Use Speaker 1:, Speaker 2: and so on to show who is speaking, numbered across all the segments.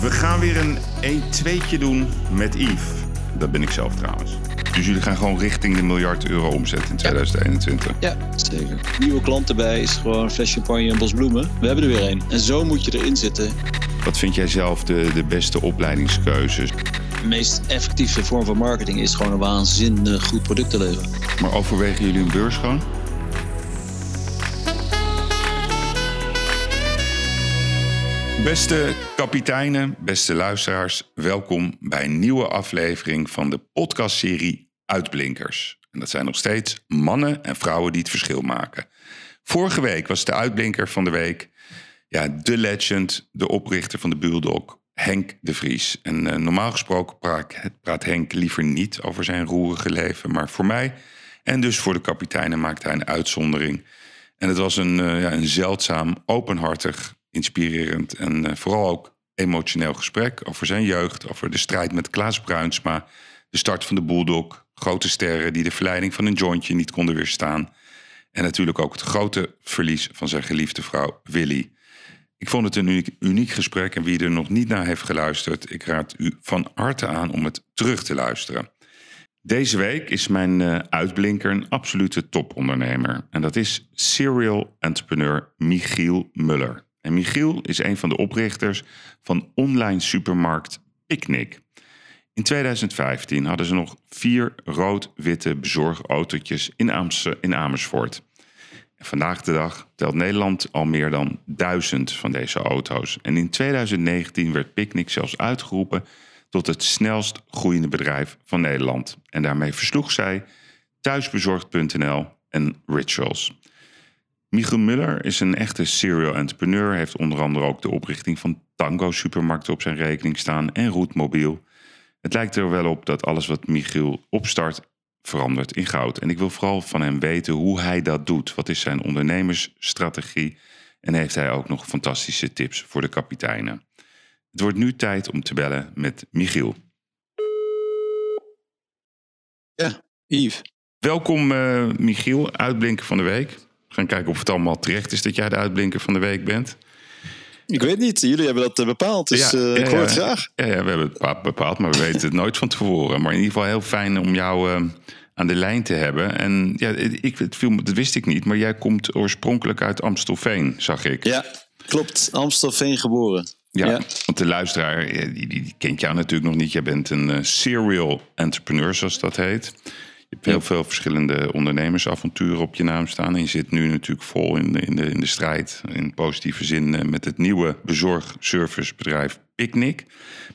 Speaker 1: We gaan weer een 1-2'tje doen met Yves. Dat ben ik zelf trouwens. Dus jullie gaan gewoon richting de miljard euro omzet in 2021.
Speaker 2: Ja, zeker. Nieuwe klant erbij is gewoon een flesje champagne en bos bloemen. We hebben er weer een. En zo moet je erin zitten.
Speaker 1: Wat vind jij zelf de, de beste opleidingskeuzes?
Speaker 2: De meest effectieve vorm van marketing is gewoon een waanzinnig goed product te leveren.
Speaker 1: Maar overwegen jullie een beurs gewoon? Beste kapiteinen, beste luisteraars, welkom bij een nieuwe aflevering van de podcastserie Uitblinkers. En dat zijn nog steeds mannen en vrouwen die het verschil maken. Vorige week was de uitblinker van de week, ja, de legend, de oprichter van de Bulldog, Henk de Vries. En uh, normaal gesproken praat, praat Henk liever niet over zijn roerige leven, maar voor mij en dus voor de kapiteinen maakt hij een uitzondering. En het was een, uh, ja, een zeldzaam, openhartig, inspirerend en uh, vooral ook emotioneel gesprek over zijn jeugd, over de strijd met Klaas Bruinsma, de start van de Bulldog, grote sterren die de verleiding van een jointje niet konden weerstaan. En natuurlijk ook het grote verlies van zijn geliefde vrouw Willy. Ik vond het een uniek, uniek, gesprek en wie er nog niet naar heeft geluisterd, ik raad u van harte aan om het terug te luisteren. Deze week is mijn uh, uitblinker een absolute topondernemer. En dat is serial entrepreneur Michiel Muller. En Michiel is een van de oprichters van online supermarkt Picnic. In 2015 hadden ze nog vier rood-witte bezorgautootjes in, Amersfoort. En vandaag de dag telt Nederland al meer dan duizend van deze auto's. En in 2019 werd Picnic zelfs uitgeroepen tot het snelst groeiende bedrijf van Nederland. En daarmee versloeg zij thuisbezorgd.nl en Rituals. Michiel Muller is een echte serial entrepreneur. Heeft onder andere ook de oprichting van Tango supermarkten op zijn rekening staan en Roetmobiel. Het lijkt er wel op dat alles wat Michiel opstart verandert in goud. En ik wil vooral van hem weten hoe hij dat doet. Wat is zijn ondernemersstrategie? En heeft hij ook nog fantastische tips voor de kapiteinen? Het wordt nu tijd om te bellen met Michiel.
Speaker 2: Ja, Yves.
Speaker 1: Welkom uh, Michiel, uitblinker van de week. Gaan kijken of het allemaal terecht is dat jij de uitblinker van de week bent.
Speaker 2: Ik weet niet, jullie hebben dat bepaald, dus ja, uh, ik hoor het graag.
Speaker 1: Ja, we hebben het bepaald, maar we weten het nooit van tevoren. Maar in ieder geval heel fijn om jou uh, aan de lijn te hebben. En ja, ik, het viel, dat wist ik niet, maar jij komt oorspronkelijk uit Amstelveen, zag ik.
Speaker 2: Ja, klopt. Amstelveen geboren.
Speaker 1: Ja, ja, want de luisteraar die, die, kent jou natuurlijk nog niet. Jij bent een uh, serial entrepreneur, zoals dat heet. Je hebt heel veel verschillende ondernemersavonturen op je naam staan. En je zit nu natuurlijk vol in de, in de, in de strijd, in positieve zin, uh, met het nieuwe bezorgservicebedrijf Picnic.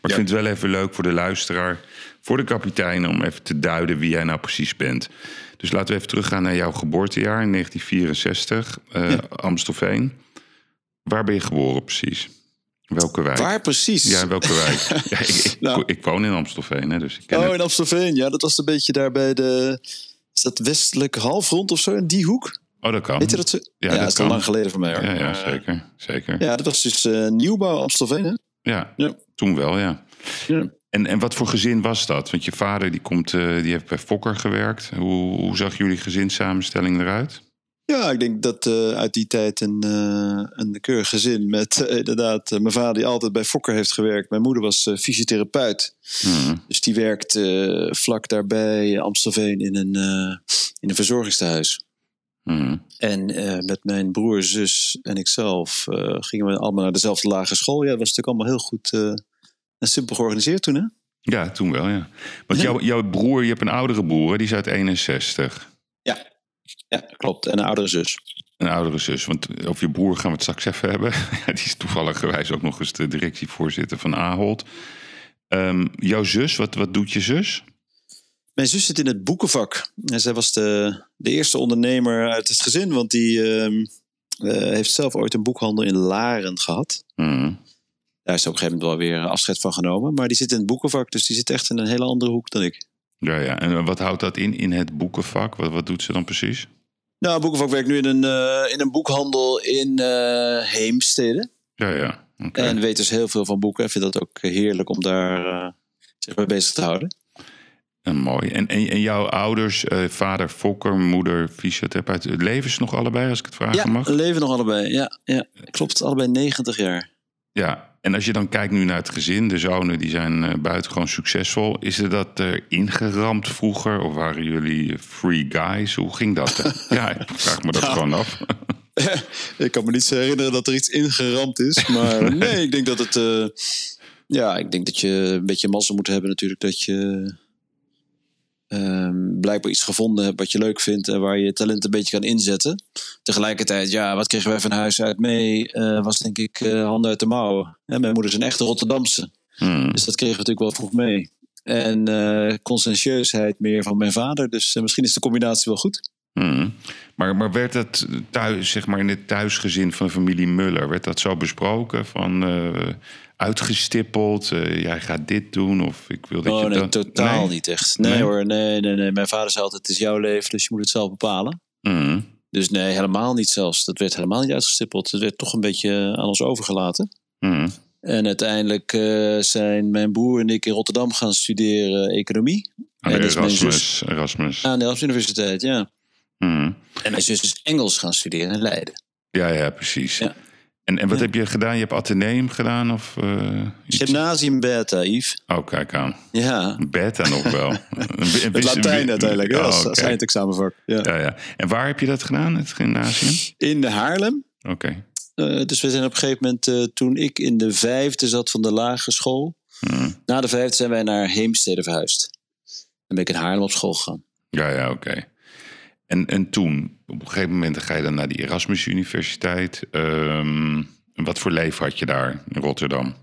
Speaker 1: Maar ik vind het wel even leuk voor de luisteraar, voor de kapitein, om even te duiden wie jij nou precies bent. Dus laten we even teruggaan naar jouw geboortejaar in 1964, uh, ja. Amstelveen. Waar ben je geboren precies? Welke wijk?
Speaker 2: Waar precies?
Speaker 1: Ja, welke wijk? ja, ik, ik, nou. ik, woon in Amstelveen, hè, dus ik ken
Speaker 2: Oh,
Speaker 1: het.
Speaker 2: in Amstelveen. Ja, dat was een beetje daar bij de... Is dat westelijke halfrond of zo? In die hoek?
Speaker 1: Oh, dat kan.
Speaker 2: Weet je dat? Ze... Ja,
Speaker 1: ja,
Speaker 2: dat is al lang geleden voor mij. Hoor.
Speaker 1: Ja, ja, zeker. zeker.
Speaker 2: Ja, dat was dus uh, nieuwbouw Amstelveen, hè?
Speaker 1: Ja, ja, toen wel, ja.
Speaker 2: ja.
Speaker 1: En, en wat voor gezin was dat? Want je vader die komt, uh, die heeft bij Fokker gewerkt. Hoe, hoe zag jullie gezinssamenstelling eruit?
Speaker 2: Ja, ik denk dat uh, uit die tijd een, uh, een keurig gezin met uh, inderdaad mijn vader die altijd bij Fokker heeft gewerkt. Mijn moeder was fysiotherapeut.
Speaker 1: Hmm.
Speaker 2: Dus die werkt vlak daarbij Amstelveen in een, in een verzorgingstehuis.
Speaker 1: Hmm.
Speaker 2: En met mijn broer, zus en ikzelf gingen we allemaal naar dezelfde lagere school. Ja, dat was natuurlijk allemaal heel goed en simpel georganiseerd toen, hè?
Speaker 1: Ja, toen wel, ja. Want ja. Jouw, jouw broer, je hebt een oudere broer, die is uit 61.
Speaker 2: Ja, ja, klopt. En een oudere zus.
Speaker 1: Een oudere zus. Want over je broer gaan we het straks even hebben. Die is toevallig ook nog eens de directievoorzitter van Ahold. Um, jouw zus, wat, wat doet je zus?
Speaker 2: Mijn zus zit in het boekenvak. En zij was de, de eerste ondernemer uit het gezin. Want die um, uh, heeft zelf ooit een boekhandel in Laren gehad.
Speaker 1: Mm.
Speaker 2: Daar is op een gegeven moment wel weer afscheid van genomen. Maar die zit in het boekenvak. Dus die zit echt in een hele andere hoek dan ik.
Speaker 1: Ja, ja. En wat houdt dat in, in het boekenvak? Wat, wat doet ze dan precies?
Speaker 2: Nou, Boekenvak werkt nu in een, uh, in een boekhandel in uh, Heemstede.
Speaker 1: Ja, ja. Okay.
Speaker 2: En weet dus heel veel van boeken. Ik vind dat ook heerlijk om daar uh, zich mee bezig te houden.
Speaker 1: En mooi. En, en, en jouw ouders, vader Fokker, moeder fysiotherapeut, leven ze nog allebei, als ik het vragen
Speaker 2: ja,
Speaker 1: mag?
Speaker 2: leven nog allebei. Ja, ja, klopt. Allebei 90 jaar.
Speaker 1: Ja, en als je dan kijkt nu naar het gezin, de zonen die zijn uh, buitengewoon succesvol. Is er dat uh, ingeramd vroeger? Of waren jullie free guys? Hoe ging dat? ja, ik vraag me dat nou, gewoon af.
Speaker 2: ik kan me niet herinneren dat er iets ingeramd is. Maar nee, ik denk dat het. Uh, ja, ik denk dat je een beetje massa moet hebben natuurlijk. Dat je um, blijkbaar iets gevonden hebt wat je leuk vindt en waar je talent een beetje kan inzetten. Tegelijkertijd, ja, wat kregen wij van huis uit mee? Uh, was denk ik uh, handen uit de mouwen. mijn moeder is een echte Rotterdamse. Hmm. Dus dat kregen we natuurlijk wel vroeg mee. En uh, conscientieusheid meer van mijn vader. Dus misschien is de combinatie wel goed.
Speaker 1: Hmm. Maar, maar werd het thuis, zeg maar in het thuisgezin van de familie Muller, werd dat zo besproken? Van uitgestippeld? Uh, jij gaat dit doen of ik wil dat
Speaker 2: oh,
Speaker 1: je
Speaker 2: nee, totaal niet echt. Nee, hoor, nee, nee, nee. Mijn vader zei altijd, het is jouw leven, dus je moet het zelf bepalen.
Speaker 1: Mhm.
Speaker 2: Dus nee, helemaal niet zelfs. Dat werd helemaal niet uitgestippeld. Het werd toch een beetje aan ons overgelaten.
Speaker 1: Mhm.
Speaker 2: En uiteindelijk uh, zijn mijn broer en ik in Rotterdam gaan studeren economie.
Speaker 1: Aan de Erasmus, Erasmus.
Speaker 2: Aan de Erasmus Universiteit, ja.
Speaker 1: Mhm.
Speaker 2: En mijn zus is Engels gaan studeren in Leiden.
Speaker 1: Ja, ja, precies.
Speaker 2: Ja.
Speaker 1: En, en wat heb je gedaan? Je hebt ateneum gedaan? Of, uh,
Speaker 2: Gymnasium beta, Yves.
Speaker 1: Oh, kijk aan.
Speaker 2: Ja.
Speaker 1: Beta nog wel.
Speaker 2: Het Latijn uiteindelijk, oh, als, als eindexamenvak. Ja.
Speaker 1: Ja, ja. En waar heb je dat gedaan, het gymnasium?
Speaker 2: In Haarlem.
Speaker 1: Oké.
Speaker 2: Uh, dus we zijn op een gegeven moment, uh, toen ik in de vijfde zat van de lagere school.
Speaker 1: Hmm.
Speaker 2: Na de vijfde zijn wij naar Heemstede verhuisd. Dan ben ik in Haarlem op school gegaan.
Speaker 1: Ja, ja, oké. En, en toen, op een gegeven moment ga je dan naar die Erasmus Universiteit. Um, wat voor leven had je daar in Rotterdam?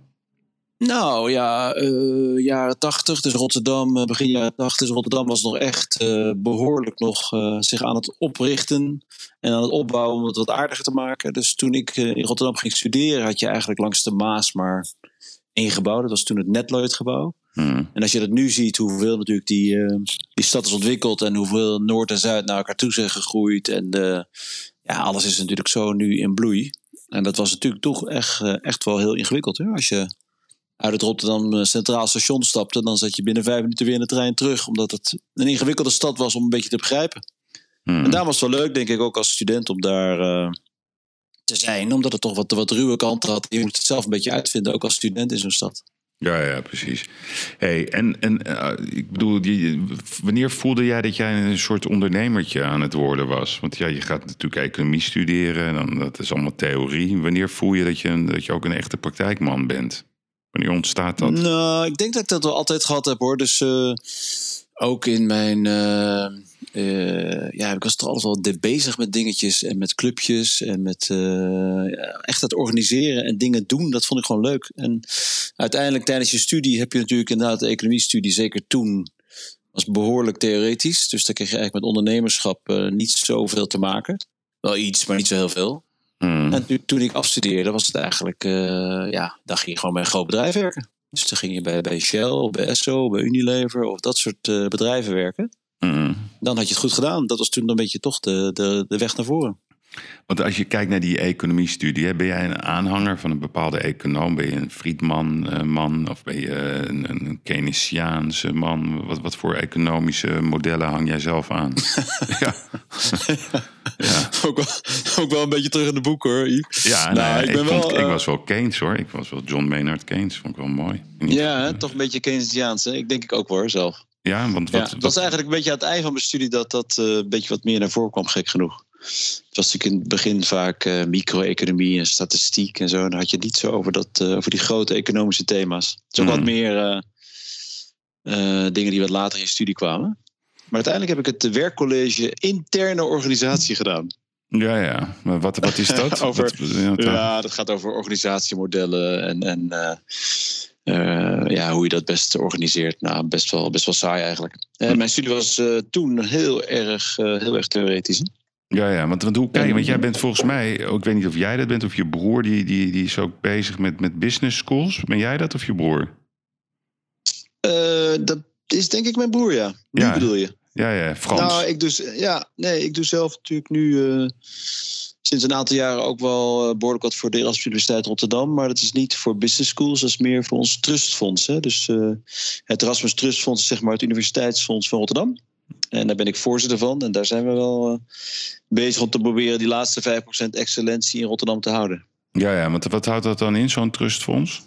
Speaker 2: Nou ja, uh, jaren tachtig, dus Rotterdam, eh, begin jaren tachtig. Dus Rotterdam was nog echt uh, behoorlijk nog zich aan het oprichten en aan het opbouwen om het wat aardiger te maken. Dus toen ik in Rotterdam ging studeren, had je eigenlijk langs de Maas maar één gebouw. Dat was toen het Netloid
Speaker 1: Hmm.
Speaker 2: En als je dat nu ziet, hoeveel natuurlijk die, uh, die stad is ontwikkeld en hoeveel Noord en Zuid naar elkaar toe zijn gegroeid. En uh, ja, alles is natuurlijk zo nu in bloei. En dat was natuurlijk toch echt, uh, echt wel heel ingewikkeld. Hè? Als je uit het Rotterdam Centraal Station stapte, dan zat je binnen vijf minuten weer in de trein terug. Omdat het een ingewikkelde stad was om een beetje te begrijpen.
Speaker 1: Hmm.
Speaker 2: En daar was het wel leuk, denk ik, ook als student om daar te zijn. Omdat het toch wat, wat ruwe kanten had. Je moet het zelf een beetje uitvinden, ook als student in zo'n stad.
Speaker 1: Ja, ja, precies. Hey, en en uh, ik bedoel, wanneer voelde jij dat jij een soort ondernemertje aan het worden was? Want ja, je gaat natuurlijk economie studeren, en dan, dat is allemaal theorie. Wanneer voel je dat je, dat je ook een echte praktijkman bent? Wanneer ontstaat dat?
Speaker 2: Nou, ik denk dat ik dat wel altijd gehad heb hoor. Dus uh, ook in mijn. Uh, uh, ja, ik was toch altijd wel bezig met dingetjes en met clubjes en met echt het organiseren en dingen doen. Dat vond ik gewoon leuk. En uiteindelijk tijdens je studie heb je natuurlijk inderdaad de economiestudie, zeker toen, was behoorlijk theoretisch. Dus daar kreeg je eigenlijk met ondernemerschap niet zoveel te maken. Wel iets, maar niet zo heel veel.
Speaker 1: Hmm.
Speaker 2: En toen, toen ik afstudeerde, was het eigenlijk, uh, ja, dan ging je gewoon bij een groot bedrijf werken. Dus dan ging je bij, bij Shell, of bij Esso, bij Unilever of dat soort uh, bedrijven werken. Dan had je het goed gedaan. Dat was toen een beetje toch de, de, de weg naar voren.
Speaker 1: Want als je kijkt naar die economiestudie, ben jij een aanhanger van een bepaalde econoom? Ben je een Friedman-man of ben je een, een Keynesiaanse man? Wat, wat voor economische modellen hang jij zelf aan? ja.
Speaker 2: ja. Ook, wel, ook wel een beetje terug in de boek hoor.
Speaker 1: Ja, nou, nee, ik, ben wel, uh... ik was wel Keynes hoor. Ik was wel John Maynard Keynes. Vond ik wel mooi.
Speaker 2: Ja, toch een beetje Keynesiaans. Hè? Ik denk ik ook hoor zelf.
Speaker 1: Ja, want wat,
Speaker 2: ja, dat was eigenlijk een beetje aan het eind van mijn studie dat dat uh, een beetje wat meer naar voren kwam, gek genoeg. Het was natuurlijk in het begin vaak uh, micro-economie en statistiek en zo. Dan had je het niet zo over, dat, uh, over die grote economische thema's. Het is ook mm. wat meer dingen die wat later in je studie kwamen. Maar uiteindelijk heb ik het werkcollege interne organisatie gedaan.
Speaker 1: Ja, ja. Maar wat, wat is dat?
Speaker 2: over,
Speaker 1: wat,
Speaker 2: ja, ja, dat gaat over organisatiemodellen en, en uh, ja, hoe je dat best organiseert. Nou, best wel, best wel saai eigenlijk. Uh, mijn studie was uh, toen heel erg, heel erg theoretisch. Hè?
Speaker 1: Ja, ja, want, want hoe kijk je? Want jij bent volgens mij, ik weet niet of jij dat bent of je broer, die, die, die is ook bezig met, met business schools. Ben jij dat of je broer?
Speaker 2: dat is denk ik mijn broer, ja. Nu ja. bedoel je?
Speaker 1: Ja, ja, Frans.
Speaker 2: Nou, ik dus, ja, nee, ik doe zelf natuurlijk nu sinds een aantal jaren ook wel uh, behoorlijk wat voor de Erasmus Universiteit Rotterdam. Maar dat is niet voor business schools, dat is meer voor ons trustfonds. Hè. Dus uh, het Erasmus Trustfonds is zeg maar het universiteitsfonds van Rotterdam. En daar ben ik voorzitter van. En daar zijn we wel uh, bezig om te proberen die laatste 5% excellentie in Rotterdam te houden.
Speaker 1: Ja, ja, want wat houdt dat dan in, zo'n trustfonds?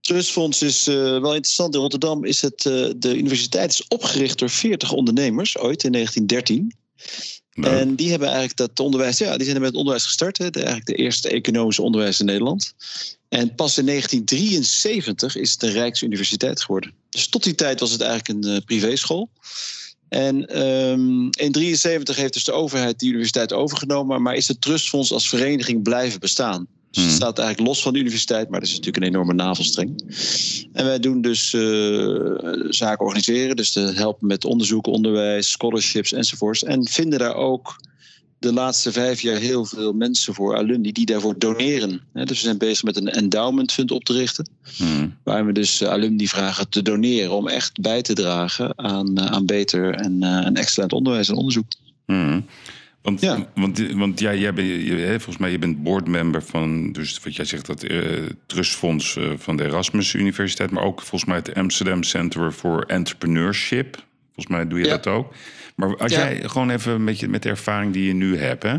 Speaker 2: Trustfonds is uh, wel interessant. In Rotterdam is het, de universiteit is opgericht door 40 ondernemers ooit in 1913. En die hebben eigenlijk dat onderwijs, ja, die zijn met het onderwijs gestart. Hè, de, eigenlijk de eerste economische onderwijs in Nederland. En pas in 1973 is het een Rijksuniversiteit geworden. Dus tot die tijd was het eigenlijk een uh, privéschool. En um, in 1973 heeft dus de overheid die universiteit overgenomen, maar is het Trustfonds als vereniging blijven bestaan. Dus het hmm. staat eigenlijk los van de universiteit, maar dat is natuurlijk een enorme navelstreng. En wij doen dus uh, zaken organiseren, dus helpen met onderzoek, onderwijs, scholarships enzovoorts. En vinden daar ook de laatste vijf jaar heel veel mensen voor, alumni, die daarvoor doneren. Dus we zijn bezig met een endowment fund op te richten. Hmm. Waar we dus alumni vragen te doneren om echt bij te dragen aan, eh, aan beter en, uh, excellent onderwijs en onderzoek.
Speaker 1: Hmm. Want, ja. want, want ja, jij bent, je, volgens mij je bent boardmember van, dus wat jij zegt, dat uh, trustfonds van de Erasmus Universiteit, maar ook volgens mij het Amsterdam Center for Entrepreneurship. Volgens mij doe je dat ook. Maar als jij gewoon even met, je, met de ervaring die je nu hebt, hè,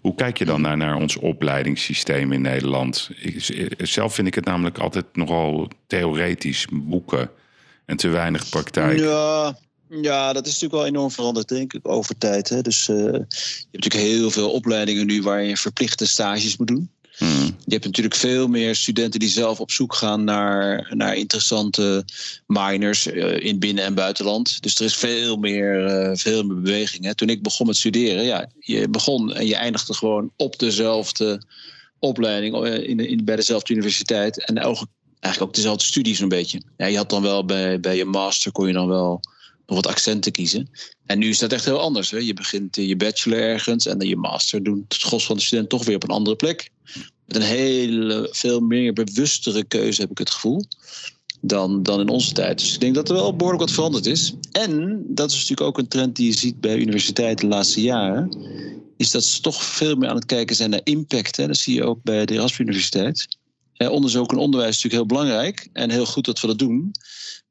Speaker 1: hoe kijk je dan naar, naar ons opleidingssysteem in Nederland? Ik, zelf vind ik het namelijk altijd nogal theoretisch, boeken en te weinig praktijk.
Speaker 2: Ja, ja, dat is natuurlijk wel enorm veranderd, denk ik, over tijd. Hè. Dus uh, je hebt natuurlijk heel veel opleidingen nu waar je verplichte stages moet doen. Hmm. Je hebt natuurlijk veel meer studenten die zelf op zoek gaan naar, naar interessante minors uh, in binnen- en buitenland. Dus er is veel meer, uh, veel meer beweging. Hè. Toen ik begon met studeren, ja, je begon en je eindigde gewoon op dezelfde opleiding in, in, bij dezelfde universiteit. En eigenlijk ook dezelfde studies een beetje. Ja, je had dan wel bij, bij je master kon je dan wel nog wat accenten kiezen. En nu is dat echt heel anders. Hè? Je begint je bachelor ergens en dan je master doen het gros van de student toch weer op een andere plek. Met een hele veel meer bewustere keuze heb ik het gevoel. Dan, dan in onze tijd. Dus ik denk dat er wel behoorlijk wat veranderd is. En dat is natuurlijk ook een trend die je ziet bij universiteiten de laatste jaren. Is dat ze toch veel meer aan het kijken zijn naar impact. Hè? Dat zie je ook bij de Erasmus Universiteit. onderzoek en onderwijs is natuurlijk heel belangrijk. En heel goed dat we dat doen.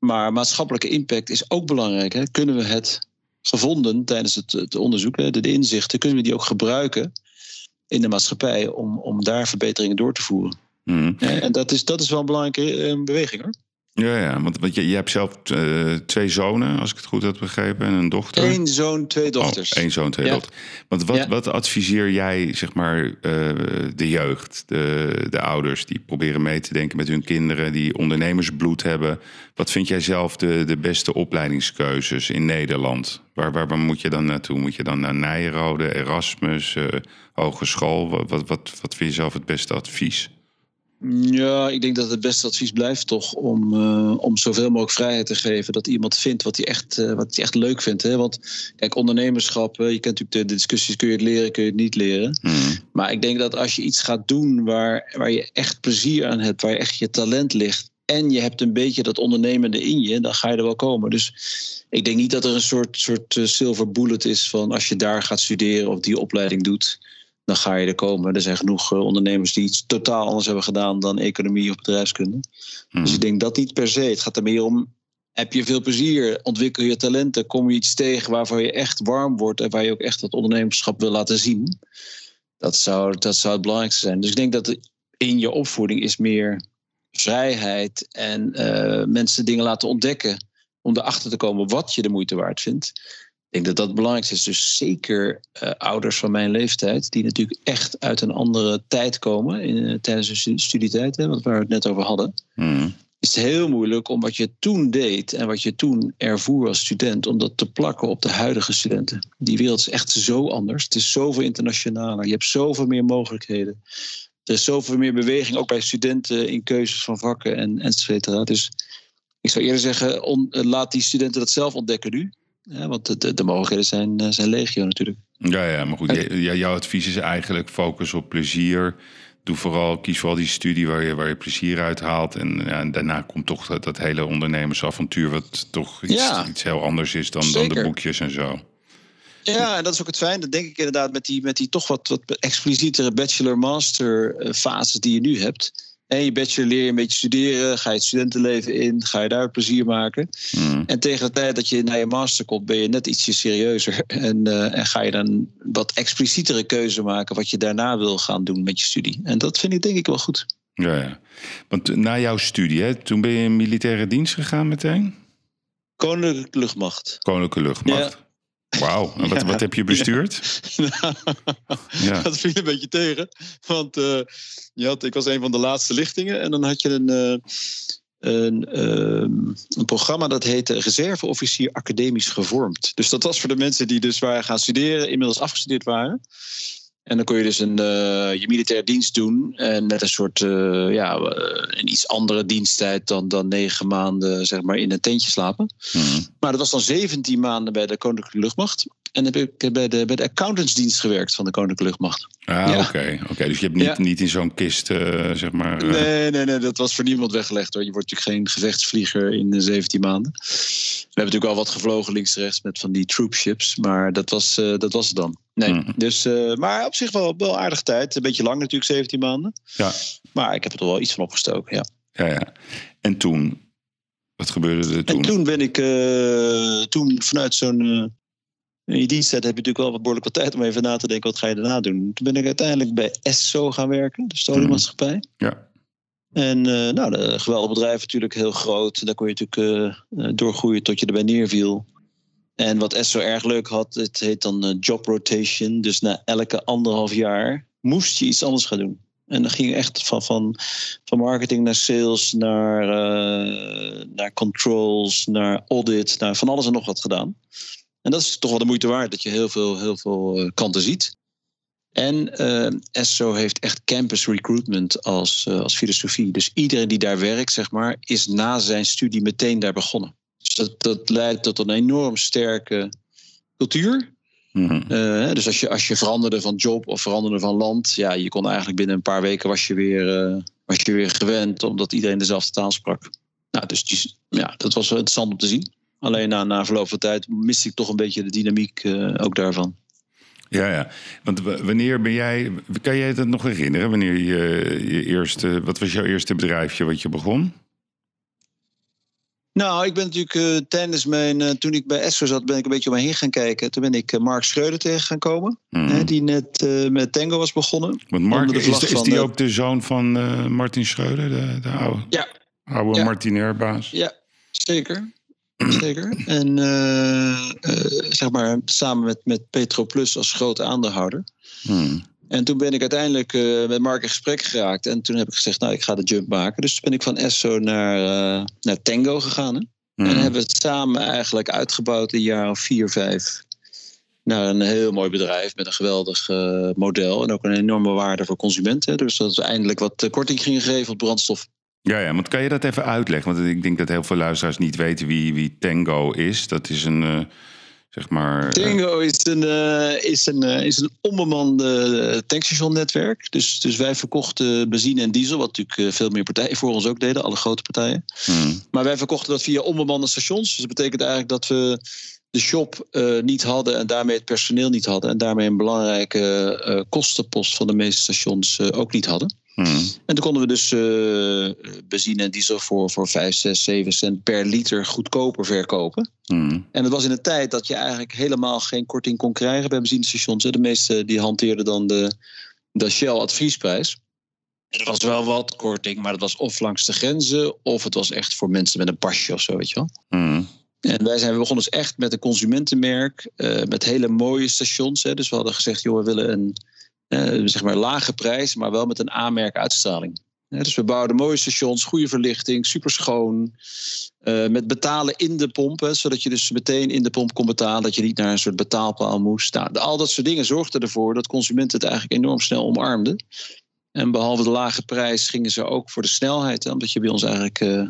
Speaker 2: Maar maatschappelijke impact is ook belangrijk. Hè? Kunnen we het gevonden tijdens het, het onderzoek, hè, de, de, inzichten, kunnen we die ook gebruiken in de maatschappij om, om daar verbeteringen door te voeren? Mm. en dat is, dat is wel een belangrijke eh, beweging hoor.
Speaker 1: Ja, ja want, want je, je hebt zelf uh, twee zonen, als ik het goed heb begrepen, en een dochter.
Speaker 2: Eén zoon, twee dochters.
Speaker 1: Oh, Eén zoon, twee ja. dochters. Want wat, ja. wat adviseer jij, zeg maar, uh, de jeugd, de, de ouders die proberen mee te denken met hun kinderen, die ondernemersbloed hebben? Wat vind jij zelf de, de beste opleidingskeuzes in Nederland? Waar, waar, waar moet je dan naartoe? Moet je dan naar Nijrode, Erasmus, uh, Hogeschool? Wat, wat, wat, wat vind je zelf het beste advies?
Speaker 2: Ja, ik denk dat het beste advies blijft toch om, uh, om zoveel mogelijk vrijheid te geven. Dat iemand vindt wat hij echt, uh, wat hij echt leuk vindt. Hè? Want kijk, ondernemerschap, je kent natuurlijk de, discussies, kun je het leren, kun je het niet leren. Hmm. Maar ik denk dat als je iets gaat doen waar, waar je echt plezier aan hebt, waar echt je talent ligt. En je hebt een beetje dat ondernemende in je, dan ga je er wel komen. Dus ik denk niet dat er een soort, soort silver bullet is van als je daar gaat studeren of die opleiding doet dan ga je er komen. Er zijn genoeg eh, ondernemers die iets totaal anders hebben gedaan dan economie of bedrijfskunde. Dus hmm. ik denk dat niet per se. Het gaat er meer om. Heb je veel plezier? Ontwikkel je talenten? Kom je iets tegen waarvan je echt warm wordt en waar je ook echt dat ondernemerschap wil laten zien? Dat zou, dat zou het belangrijkste zijn. Dus ik denk dat in je opvoeding is meer vrijheid en uh, mensen dingen laten ontdekken om erachter te komen wat je de moeite waard vindt. Ik denk dat dat het belangrijkste is. Dus zeker uh, ouders van mijn leeftijd, die natuurlijk echt uit een andere tijd komen in, uh, tijdens hun studietijd, hè, wat waar we het net over hadden. Mm. Is het heel moeilijk om wat je toen deed en wat je toen ervoer als student, om dat te plakken op de huidige studenten. Die wereld is echt zo anders. Het is zoveel internationaler. Je hebt zoveel meer mogelijkheden. Er is zoveel meer beweging, ook bij studenten in keuzes van vakken en et cetera. Dus ik zou eerder zeggen, on, laat die studenten dat zelf ontdekken nu. Ja, want de, de, mogelijkheden zijn, eh, zijn legio natuurlijk.
Speaker 1: Ja, ja maar goed. Ja, jouw advies is eigenlijk focus op plezier. Doe vooral, kies vooral die studie waar je, waar je plezier uit haalt. En, ja, en daarna komt toch dat, dat, hele ondernemersavontuur... wat toch iets, iets heel anders is dan, dan de boekjes en zo.
Speaker 2: Ja, en dat is ook het fijn. Dat denk ik inderdaad met die, met die toch wat, wat explicietere bachelor-master eh, fases die je nu hebt en je bachelor leer je een beetje studeren, ga je het studentenleven in, ga je daar plezier maken. Hmm. En tegen de tijd dat je naar je master komt, ben je net ietsje serieuzer. En, uh, en ga je dan wat explicietere keuze maken wat je daarna wil gaan doen met je studie. En dat vind ik denk ik wel goed.
Speaker 1: Ja, ja. Want na jouw studie, hè, toen ben je in militaire dienst gegaan meteen?
Speaker 2: Koninklijke Luchtmacht.
Speaker 1: Koninklijke Luchtmacht. Wauw, en wat,
Speaker 2: Ja.
Speaker 1: wat heb je bestuurd? Ja.
Speaker 2: Dat viel een beetje tegen. Want eh, je had, ik was een van de laatste lichtingen. En dan had je een, eh, een, ehm, een programma dat heette Reserveofficier Academisch Gevormd. Dus dat was voor de mensen die dus waren gaan studeren, inmiddels afgestudeerd waren. En dan kon je dus een, eh, je militaire dienst doen. En met een soort, eh, ja, eh, een iets andere diensttijd dan, dan negen maanden zeg maar, in een tentje slapen.
Speaker 1: Mhm.
Speaker 2: Maar dat was dan 17 maanden bij de Koninklijke Luchtmacht. En dan heb ik bij de, bij de accountantsdienst gewerkt van de Koninklijke Luchtmacht.
Speaker 1: Ah,
Speaker 2: Ja.
Speaker 1: oké. oké. Dus je hebt niet,
Speaker 2: Ja.
Speaker 1: niet in zo'n kist, zeg maar...
Speaker 2: Nee, nee, nee, dat was voor niemand weggelegd hoor. Je wordt natuurlijk geen gevechtsvlieger in de 17 maanden. We hebben natuurlijk al wat gevlogen links-rechts met van die troopships. Maar dat was, dat was het dan. Nee,
Speaker 1: Mhm.
Speaker 2: dus, eh, maar op zich wel, wel aardig tijd. Een beetje lang natuurlijk, 17 maanden.
Speaker 1: Ja.
Speaker 2: Maar ik heb er wel iets van opgestoken, ja.
Speaker 1: Ja, ja. En toen? Wat gebeurde er toen?
Speaker 2: En toen ben ik, eh, toen vanuit zo'n. eh in je diensttijd heb je natuurlijk wel wat behoorlijk wat tijd om even na te denken, wat ga je daarna doen? Toen ben ik uiteindelijk bij ESSO gaan werken, de oliemaatschappij.
Speaker 1: Ja.
Speaker 2: En eh, nou, een geweldig bedrijf natuurlijk, heel groot. Daar kon je natuurlijk eh, doorgroeien tot je erbij neerviel. En wat ESSO erg leuk had, het heet dan eh, job rotation. Dus na elke anderhalf jaar moest je iets anders gaan doen. En dan ging je echt van, van, van marketing naar sales, naar, eh, naar controls, naar audit, naar van alles en nog wat gedaan. En dat is toch wel de moeite waard, dat je heel veel, heel veel eh, kanten ziet. En eh ESSO heeft echt campus recruitment als, als filosofie. Dus iedereen die daar werkt, zeg maar, is na zijn studie meteen daar begonnen. Dus dat, dat leidt tot een enorm sterke cultuur.
Speaker 1: Mhm.
Speaker 2: Eh, dus als je, als je veranderde van job of veranderde van land, ja, je kon eigenlijk binnen een paar weken was je weer, eh, was je weer gewend, omdat iedereen dezelfde taal sprak. Nou, dus die, ja, dat was wel interessant om te zien. Alleen na, na verloop van tijd miste ik toch een beetje de dynamiek eh, ook daarvan.
Speaker 1: Ja, ja. Want wanneer ben jij... Kan jij dat nog herinneren? Wanneer je je eerste... Wat was jouw eerste bedrijfje wat je begon?
Speaker 2: Nou, ik ben natuurlijk eh, tijdens mijn. eh, toen ik bij ESSO zat, ben ik een beetje om me heen gaan kijken. Toen ben ik eh, Mark Schreuder tegen gaan komen.
Speaker 1: Mhm.
Speaker 2: Hè, die net met Tango was begonnen.
Speaker 1: Want Mark,
Speaker 2: de
Speaker 1: is, is die ook de zoon van Martin Schreuder? De, de oude,
Speaker 2: Ja.
Speaker 1: oude
Speaker 2: Ja.
Speaker 1: Martinair-baas?
Speaker 2: Ja, zeker. Zeker. En zeg maar samen met, met Petro Plus als grote aandeelhouder.
Speaker 1: Mhm.
Speaker 2: En toen ben ik uiteindelijk eh, met Mark in gesprek geraakt. En toen heb ik gezegd, nou, ik ga de jump maken. Dus toen ben ik van ESSO naar, eh, naar Tango gegaan. Hè? En
Speaker 1: Mhm.
Speaker 2: hebben we het samen eigenlijk uitgebouwd in een jaar of vier, vijf. Naar een heel mooi bedrijf met een geweldig eh, model. En ook een enorme waarde voor consumenten. Dus dat we eindelijk wat korting gingen geven op brandstof.
Speaker 1: Ja, ja, want kan je dat even uitleggen? Want ik denk dat heel veel luisteraars niet weten wie, wie Tango is. Dat is een, zeg maar... eh,
Speaker 2: Tango is een, eh, is een, eh, is een onbemande tankstationnetwerk. Dus, dus wij verkochten benzine en diesel. Wat natuurlijk veel meer partijen voor ons ook deden. Alle grote partijen.
Speaker 1: mhm.
Speaker 2: Maar wij verkochten dat via onbemande stations. Dus dat betekent eigenlijk dat we de shop niet hadden en daarmee het personeel niet hadden. En daarmee een belangrijke kostenpost van de meeste stations ook niet hadden.
Speaker 1: Mhm.
Speaker 2: En toen konden we dus eh, benzine en diesel voor, voor 5, 6, 7 cent per liter goedkoper verkopen.
Speaker 1: Mhm.
Speaker 2: En het was in een tijd dat je eigenlijk helemaal geen korting kon krijgen bij benzinestations. De meeste die hanteerden dan de, de Shell adviesprijs. En er was wel wat korting, maar dat was of langs de grenzen... of het was echt voor mensen met een pasje of zo, weet je wel.
Speaker 1: Mhm.
Speaker 2: En wij zijn we begonnen dus echt met een consumentenmerk, eh, met hele mooie stations. Hè. Dus we hadden gezegd, joh, we willen een zeg maar lage prijs, maar wel met een aanmerk uitstraling. Dus we bouwden mooie stations, goede verlichting, super schoon. eh, met betalen in de pomp, hè, zodat je dus meteen in de pomp kon betalen. Dat je niet naar een soort betaalpaal moest. Nou, al dat soort dingen zorgden ervoor dat consumenten het eigenlijk enorm snel omarmden. En behalve de lage prijs gingen ze ook voor de snelheid. Omdat je bij ons eigenlijk eh,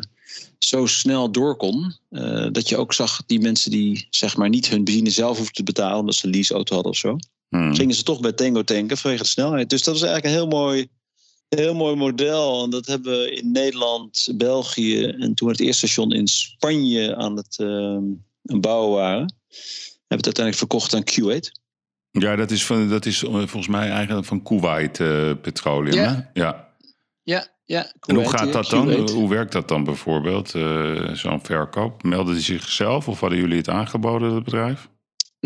Speaker 2: zo snel door kon. eh, dat je ook zag die mensen die zeg maar niet hun benzine zelf hoefden te betalen. omdat ze een leaseauto hadden of zo.
Speaker 1: Mhm.
Speaker 2: gingen ze toch bij Tango tanken vanwege de snelheid. Dus dat was eigenlijk een heel mooi, heel mooi model. En dat hebben we in Nederland, België en toen we het eerste station in Spanje aan het ehm, bouwen waren. Hebben we het uiteindelijk verkocht aan Q8.
Speaker 1: Ja, dat is, van, dat is eh, volgens mij eigenlijk van Kuwait eh, Petroleum.
Speaker 2: Ja.
Speaker 1: Hè? ja.
Speaker 2: Ja, ja.
Speaker 1: En hoe gaat dat dan? Hoe werkt dat dan bijvoorbeeld, eh, zo'n verkoop? Melden die zichzelf of hadden jullie het aangeboden, dat bedrijf?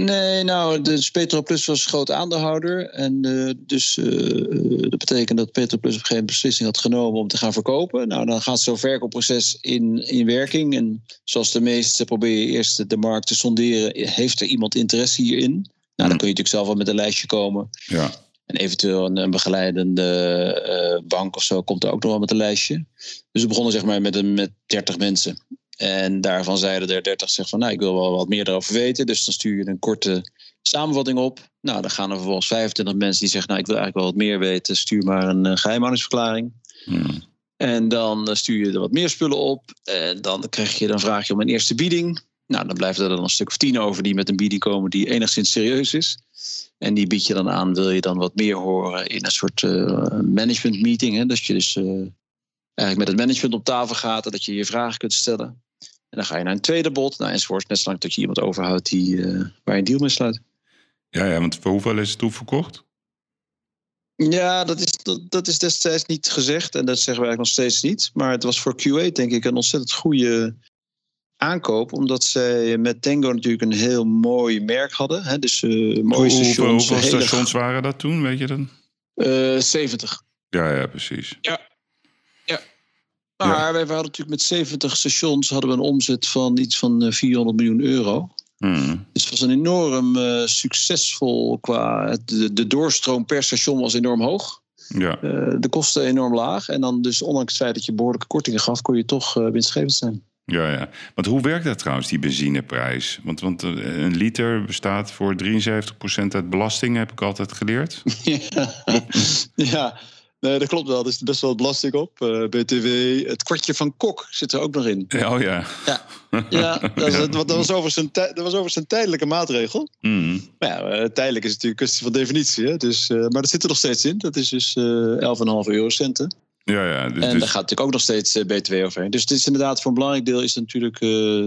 Speaker 2: Nee, nou, dus Petroplus was groot aandeelhouder. En uh, dus uh, dat betekent dat Petroplus op een gegeven moment beslissing had genomen om te gaan verkopen. Nou, dan gaat zo'n verkoopproces in, in werking. En zoals de meeste probeer je eerst de markt te sonderen. Heeft er iemand interesse hierin? Nou, dan kun je natuurlijk zelf wel met een lijstje komen.
Speaker 1: Ja.
Speaker 2: En eventueel een, een begeleidende uh, bank of zo komt er ook nog wel met een lijstje. Dus we begonnen zeg maar met, een, met 30 mensen. En daarvan zeiden er 30 zeg van, nou, ik wil wel wat meer erover weten. Dus dan stuur je een korte samenvatting op. Nou, dan gaan er vervolgens 25 mensen die zeggen, nou, ik wil eigenlijk wel wat meer weten. Stuur maar een uh, geheimhoudingsverklaring.
Speaker 1: Hmm.
Speaker 2: En dan stuur je er wat meer spullen op. En dan krijg je, dan vraag je om een eerste bieding. Nou, dan blijft er dan een stuk of tien over die met een bieding komen die enigszins serieus is. En die bied je dan aan, wil je dan wat meer horen in een soort uh, management meeting. Hè? Dat je dus uh, eigenlijk met het management op tafel gaat en dat je je vragen kunt stellen. En dan ga je naar een tweede bod, nou, enzovoort. Net zolang dat je iemand overhoudt die, uh, waar je een deal mee sluit.
Speaker 1: Ja, ja, want voor hoeveel is het toen verkocht?
Speaker 2: Ja, dat is, dat, dat, is destijds niet gezegd en dat zeggen wij eigenlijk nog steeds niet. Maar het was voor Q8 denk ik een ontzettend goede aankoop, omdat zij met Tango natuurlijk een heel mooi merk hadden. Hè? Dus uh, mooie
Speaker 1: Hoe-
Speaker 2: stations.
Speaker 1: hoeveel, stations waren dat toen, weet je dan?
Speaker 2: Eh, 70.
Speaker 1: Ja, ja, precies.
Speaker 2: Maar wij hadden natuurlijk met 70 stations hadden we een omzet van iets van eh, 400 miljoen euro.
Speaker 1: Hmm.
Speaker 2: Dus het was een enorm eh, succesvol qua... De, de doorstroom per station was enorm hoog.
Speaker 1: Ja.
Speaker 2: Eh, de kosten enorm laag. En dan dus ondanks het feit dat je behoorlijke kortingen gaf... kon je toch eh, winstgevend zijn.
Speaker 1: Ja, ja. Want hoe werkt dat trouwens, die benzineprijs? Want, want eh, een liter bestaat voor 73% uit belasting, heb ik altijd geleerd.
Speaker 2: ja, ja. Nee, dat klopt wel. Er is best wel wat belasting op. Eh, BTW, het kwartje van Kok zit er ook nog in.
Speaker 1: Ja, Oh ja.
Speaker 2: Ja, dat, is, dat was overigens een, dat was overigens een tijdelijke maatregel.
Speaker 1: Hmm.
Speaker 2: Maar ja, eh, tijdelijk is het natuurlijk een kwestie van definitie. Hè? Dus, eh, maar dat zit er nog steeds in. Dat is dus eh 11,5 eurocenten.
Speaker 1: Ja, ja. Dus,
Speaker 2: en
Speaker 1: dus-
Speaker 2: daar gaat natuurlijk ook nog steeds BTW overheen. Dus het is inderdaad voor een belangrijk deel is natuurlijk eh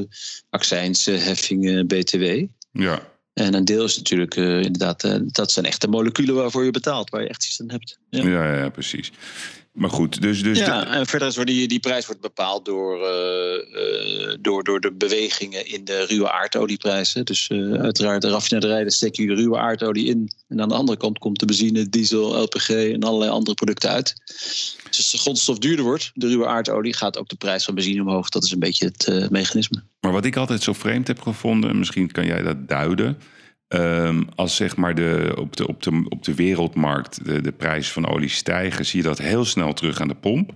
Speaker 2: accijns, eh, heffingen, BTW.
Speaker 1: ja.
Speaker 2: En een deel is natuurlijk eh, inderdaad, eh, dat zijn echte moleculen waarvoor je betaalt, waar je echt iets aan hebt. Ja.
Speaker 1: Ja, ja, precies. Maar goed, dus... dus
Speaker 2: Ja, en verder is waar die, die prijs wordt bepaald door, eh, eh, door, door de bewegingen in de ruwe aardolieprijzen. Dus eh, uiteraard de raffinaderijen steken je de ruwe aardolie in. En aan de andere kant komt de benzine, diesel, LPG en allerlei andere producten uit. Dus als de grondstof duurder wordt, de ruwe aardolie, gaat ook de prijs van benzine omhoog. Dat is een beetje het mechanisme.
Speaker 1: Maar wat ik altijd zo vreemd heb gevonden, en misschien kan jij dat duiden. Ehm, als zeg maar de, op, de, op, de, op de wereldmarkt de, de prijzen van olie stijgen, zie je dat heel snel terug aan de pomp.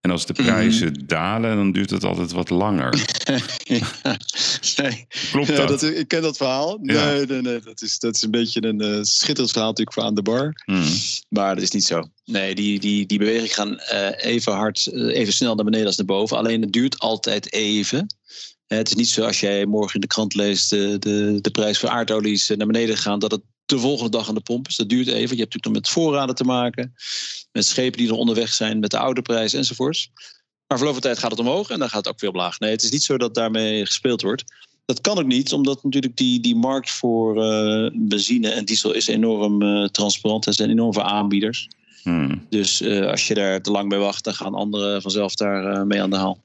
Speaker 1: En als de prijzen dalen, dan duurt het altijd wat langer.
Speaker 2: nee.
Speaker 1: Klopt
Speaker 2: Ja,
Speaker 1: dat?
Speaker 2: ik ken dat verhaal.
Speaker 1: Ja.
Speaker 2: Nee, nee, nee. Dat is, dat is een beetje een eh, schitterend verhaal natuurlijk voor aan de bar.
Speaker 1: Hmm.
Speaker 2: Maar dat is niet zo. Nee, die, die, die bewegingen gaan eh, even hard, eh, even snel naar beneden als naar boven. Alleen het duurt altijd even. Eh, het is niet zo als jij morgen in de krant leest de, de, de prijs voor aardolies eh, naar beneden gaan, dat het de volgende dag aan de pomp is. Dat duurt even. Je hebt natuurlijk nog met voorraden te maken, met schepen die er onderweg zijn, met de oude prijs enzovoorts. Maar verloop van tijd gaat het omhoog en dan gaat het ook weer omlaag. Nee, het is niet zo dat daarmee gespeeld wordt. Dat kan ook niet, omdat natuurlijk die, die markt voor eh, benzine en diesel is enorm eh, transparant. Er zijn enorm veel aanbieders.
Speaker 1: Hmm.
Speaker 2: Dus eh, als je daar te lang bij wacht, dan gaan anderen vanzelf daar eh, mee aan de haal.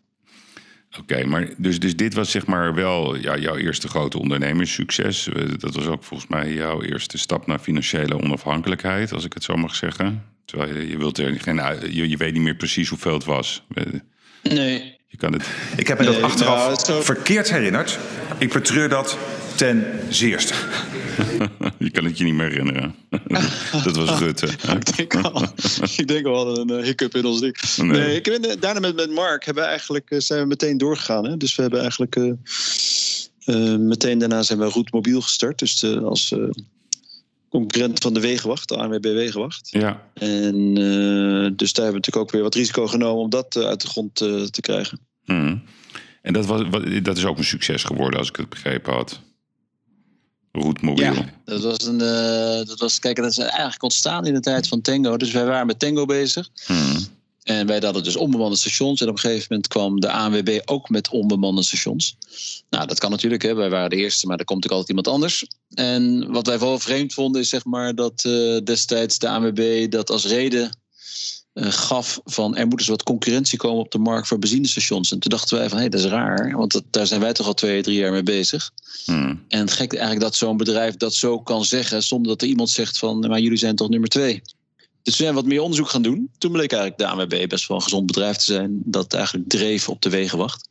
Speaker 1: Oké, maar dus, dus dit was zeg maar wel ja, jouw eerste grote ondernemerssucces. Eh, Dat was ook volgens mij jouw eerste stap naar financiële onafhankelijkheid, als ik het zo mag zeggen. Terwijl je, je, wilt er geen, je weet niet meer precies hoeveel het was. Eh,
Speaker 2: Nee.
Speaker 1: Je kan het.
Speaker 3: Ik heb me dat
Speaker 2: Nee,
Speaker 3: achteraf
Speaker 2: nou, zo-
Speaker 3: verkeerd herinnerd. Ik betreur dat ten zeerste.
Speaker 1: Je kan het je niet meer herinneren. dat was Rutte.
Speaker 2: Ik denk wel, ik denk wel een eh, hiccup in ons ding.
Speaker 1: Nee.
Speaker 2: Nee, ik ben, daarna met, met Mark hebben we eigenlijk, eh, zijn we meteen doorgegaan. Hè? Dus we hebben eigenlijk eh, eh, meteen daarna zijn we Route Mobiel gestart. Dus eh, als eh, concurrent van de Wegenwacht, de ANWB Wegenwacht.
Speaker 1: Ja,
Speaker 2: En eh, dus daar hebben we natuurlijk ook weer wat risico genomen om dat eh, uit de grond eh, te krijgen.
Speaker 1: Mhm. En dat, was, wat- dat is ook een succes geworden, als ik het begrepen had. Route Mobiel.
Speaker 2: Ja, dat was een. eh, dat was, kijk, dat is eigenlijk ontstaan in de tijd van Tango. Dus wij waren met Tango bezig.
Speaker 1: Mhm.
Speaker 2: En wij hadden dus onbemande stations. En op een gegeven moment kwam de ANWB ook met onbemande stations. Nou, dat kan natuurlijk. Hè. Wij waren de eerste, maar er komt natuurlijk altijd iemand anders. En wat wij wel vreemd vonden is zeg maar dat eh, destijds de ANWB dat als reden eh, gaf van er moet eens wat concurrentie komen op de markt voor benzinestations. En toen dachten wij van hé, hey, dat is raar, want dat, daar zijn wij toch al twee, drie jaar mee bezig.
Speaker 1: Hmm.
Speaker 2: En gek eigenlijk dat zo'n bedrijf dat zo kan zeggen zonder dat er iemand zegt van maar jullie zijn toch nummer twee. Dus we zijn wat meer onderzoek gaan doen. Toen bleek eigenlijk de ANWB best wel een gezond bedrijf te zijn dat eigenlijk dreef op de wegenwacht.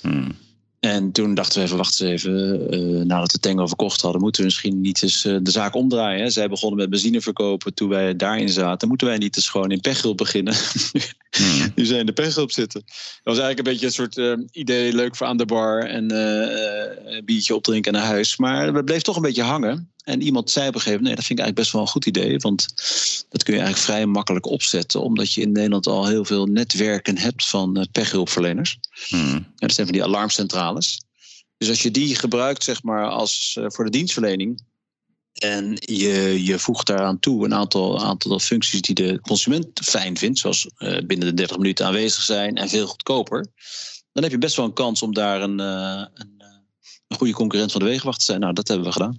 Speaker 1: Hmm.
Speaker 2: En toen dachten we even, wacht eens even, uh, nadat we Tango verkocht hadden, moeten we misschien niet eens uh, de zaak omdraaien. Hè? Zij begonnen met benzine verkopen toen wij daarin zaten. Moeten wij niet eens gewoon in pechhulp beginnen? Hmm. nu zijn in de pechhulp zitten. Dat was eigenlijk een beetje een soort uh, idee, leuk voor aan de bar en een biertje opdrinken naar huis. Maar het bleef toch een beetje hangen. En iemand zei op een gegeven moment, nee, dat vind ik eigenlijk best wel een goed idee. Want dat kun je eigenlijk vrij makkelijk opzetten. Omdat je in Nederland al heel veel netwerken hebt van pechhulpverleners.
Speaker 1: Hmm.
Speaker 2: En dat zijn van die alarmcentrales. Dus als je die gebruikt, zeg maar, als uh, voor de dienstverlening. En je, je voegt daaraan toe een aantal, aantal functies die de consument fijn vindt. Zoals uh, binnen de 30 minuten aanwezig zijn en veel goedkoper. Dan heb je best wel een kans om daar een, uh, een, een goede concurrent van de wegenwacht te zijn. Nou, dat hebben we gedaan.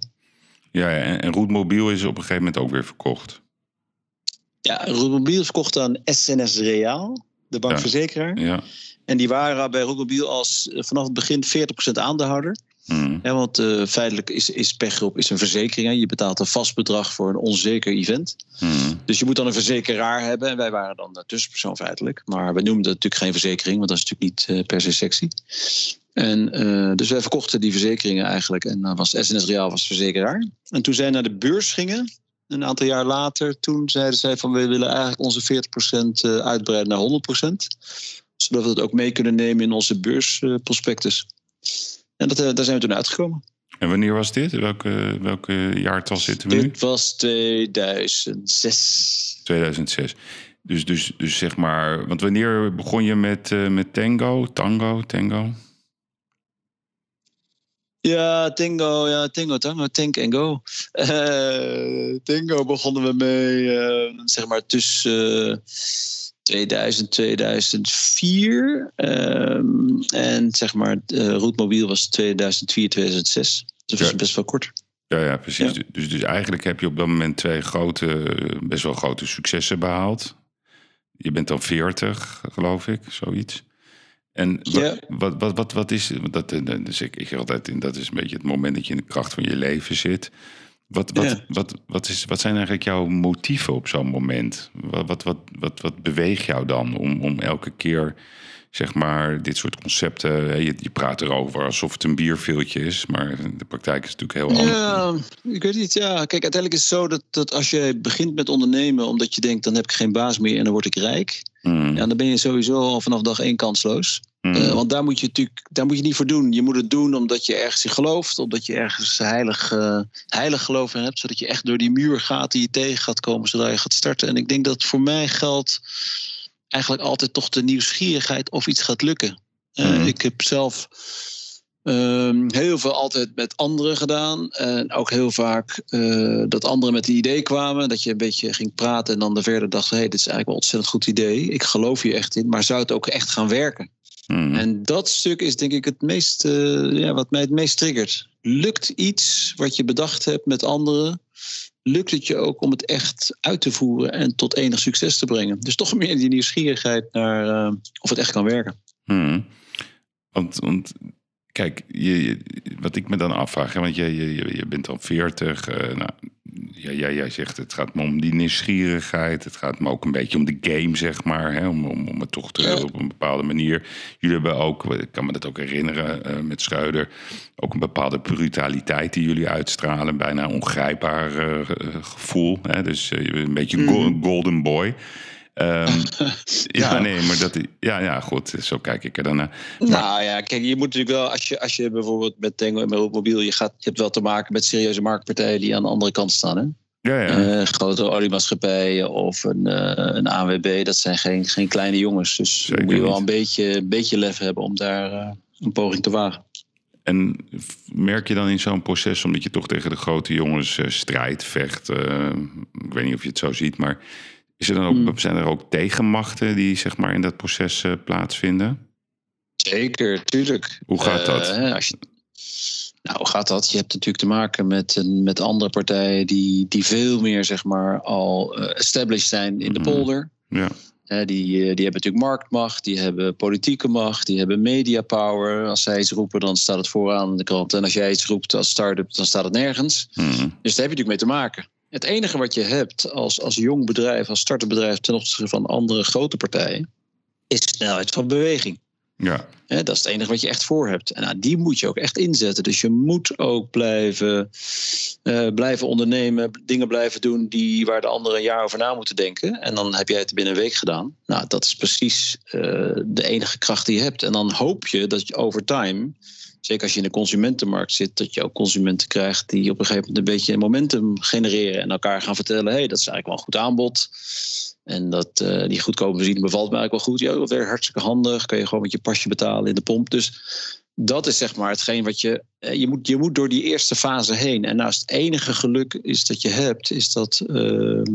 Speaker 1: Ja, en, en Roetmobiel is op een gegeven moment ook weer verkocht.
Speaker 2: Ja, Roetmobiel is verkocht aan SNS Reaal, de bankverzekeraar.
Speaker 1: Ja.
Speaker 2: En die waren bij Roetmobiel als vanaf het begin 40% aandeelhouder. Ja, want uh, feitelijk is, is pechgroep is een verzekering. Hè. Je betaalt een vast bedrag voor een onzeker event.
Speaker 1: Hmm.
Speaker 2: Dus je moet dan een verzekeraar hebben. En wij waren dan de tussenpersoon feitelijk. Maar we noemden het natuurlijk geen verzekering, want dat is natuurlijk niet uh, per se sexy. En uh, dus wij verkochten die verzekeringen eigenlijk. En dan was SNS Reaal was verzekeraar. En toen zij naar de beurs gingen, een aantal jaar later, toen zeiden zij van we willen eigenlijk onze 40% uitbreiden naar 100%. Zodat we het ook mee kunnen nemen in onze beursprospectus. En dat, daar zijn we toen uitgekomen.
Speaker 1: En wanneer was dit? Welke, welke jaartal zitten we
Speaker 2: dit
Speaker 1: nu?
Speaker 2: Dit was 2006.
Speaker 1: 2006. Dus, dus, dus zeg maar, want wanneer begon je met, uh, met Tango? Tango, Tango?
Speaker 2: Ja, Tango, ja, Tango, Tango, Tank en Go. Uh, tango begonnen we mee, uh, zeg maar, tussen 2000, 2004. Um, en zeg maar, uh, Roetmobiel was 2004, 2006. Dus dat was
Speaker 1: Ja.
Speaker 2: best wel kort.
Speaker 1: Ja, ja precies.
Speaker 2: Ja.
Speaker 1: Dus, dus eigenlijk heb je op dat moment twee grote, best wel grote successen behaald. Je bent dan 40, geloof ik, zoiets. En wat, wat, wat, wat, wat is, dat, dus ik, ik altijd, in, dat is een beetje het moment dat je in de kracht van je leven zit. Wat, wat,
Speaker 2: Ja.
Speaker 1: wat, wat, is, wat zijn eigenlijk jouw motieven op zo'n moment? Wat, wat, wat, wat, wat beweegt jou dan om, om elke keer, zeg maar, dit soort concepten... Je, je praat erover alsof het een bierveeltje is, maar de praktijk is natuurlijk heel anders.
Speaker 2: Ja, ik weet niet. Ja, kijk, uiteindelijk is het zo dat, dat als je begint met ondernemen omdat je denkt, dan heb ik geen baas meer en dan word ik rijk.
Speaker 1: Mm,
Speaker 2: Ja, dan ben je sowieso al vanaf dag één kansloos.
Speaker 1: Mm,
Speaker 2: Uh, want daar moet je natuurlijk daar moet je niet voor doen. Je moet het doen omdat je ergens in gelooft, omdat je ergens heilig, uh, heilig geloof in hebt, zodat je echt door die muur gaat die je tegen gaat komen zodra je gaat starten. En ik denk dat voor mij geldt eigenlijk altijd toch de nieuwsgierigheid of iets gaat lukken. Uh,
Speaker 1: Mhm.
Speaker 2: Ik heb zelf um, heel veel altijd met anderen gedaan. En ook heel vaak uh, dat anderen met een idee kwamen. Dat je een beetje ging praten en dan de verder dacht: hé, hey, dit is eigenlijk wel een ontzettend goed idee. Ik geloof hier echt in, maar zou het ook echt gaan werken?
Speaker 1: Mm.
Speaker 2: En dat stuk is denk ik het meest, uh, ja, wat mij het meest triggert. Lukt iets wat je bedacht hebt met anderen, lukt het je ook om het echt uit te voeren en tot enig succes te brengen? Dus toch meer die nieuwsgierigheid naar uh, of het echt kan werken.
Speaker 1: Hmm. Want, want kijk, je, je, wat ik me dan afvraag, hè, want je, je, je bent al 40. Uh, nou, ja, ja, jij zegt het gaat me om die nieuwsgierigheid. Het gaat me ook een beetje om de game, zeg maar. Hè, om, om, om het toch te ja. op een bepaalde manier. Jullie hebben ook, ik kan me dat ook herinneren uh, met Schreuder, ook een bepaalde brutaliteit die jullie uitstralen. Bijna ongrijpbaar uh, gevoel. Hè, dus een beetje mm. golden boy. Um, ja, nee, maar dat. Ja, ja, goed, zo kijk ik er dan naar.
Speaker 2: Maar, nou ja, kijk, je moet natuurlijk wel, als je, als je bijvoorbeeld met Tango en met mobiel, je, gaat, je hebt wel te maken met serieuze marktpartijen die aan de andere kant staan. Hè?
Speaker 1: Ja, ja.
Speaker 2: Uh, grote oliemaatschappijen of een, uh, een ANWB, dat zijn geen, geen kleine jongens. Dus Zeker moet je wel een beetje, een beetje lef hebben om daar uh, een poging te wagen.
Speaker 1: En merk je dan in zo'n proces, omdat je toch tegen de grote jongens strijdt, vecht, ik weet niet of je het zo ziet, maar is er dan ook, mm. zijn er ook tegenmachten die zeg maar, in dat proces uh, plaatsvinden?
Speaker 2: Zeker, tuurlijk.
Speaker 1: Hoe gaat dat?
Speaker 2: Uh, als je, nou, hoe gaat dat? Je hebt natuurlijk te maken met, met andere partijen die, die veel meer zeg maar, al uh, established zijn in de polder.
Speaker 1: Ja.
Speaker 2: die, die hebben natuurlijk marktmacht, die hebben politieke macht, die hebben media power. Als zij iets roepen, dan staat het vooraan in de krant. En als jij iets roept als start-up, dan staat het nergens.
Speaker 1: Mhm.
Speaker 2: Dus daar heb je natuurlijk mee te maken. Het enige wat je hebt als, als jong bedrijf, als startupbedrijf ten opzichte van andere grote partijen, is snelheid van beweging.
Speaker 1: Ja.
Speaker 2: Dat is het enige wat je echt voor hebt. En nou, die moet je ook echt inzetten. Dus je moet ook blijven, eh, blijven ondernemen, dingen blijven doen die, waar de anderen een jaar over na moeten denken. En dan heb jij het binnen een week gedaan. Nou, dat is precies eh, de enige kracht die je hebt. En dan hoop je dat je over time, zeker als je in de consumentenmarkt zit, dat je ook consumenten krijgt die op een gegeven moment een beetje momentum genereren en elkaar gaan vertellen: hé, hey, dat is eigenlijk wel een goed aanbod. En dat, eh, die goedkope benzine bevalt me eigenlijk wel goed. Ja, dat werkt hartstikke handig. Kan je gewoon met je pasje betalen in de pomp. Dus dat is zeg maar hetgeen wat je. eh, Je moet, je moet door die eerste fase heen. En naast het enige geluk is dat je hebt, is dat ehm,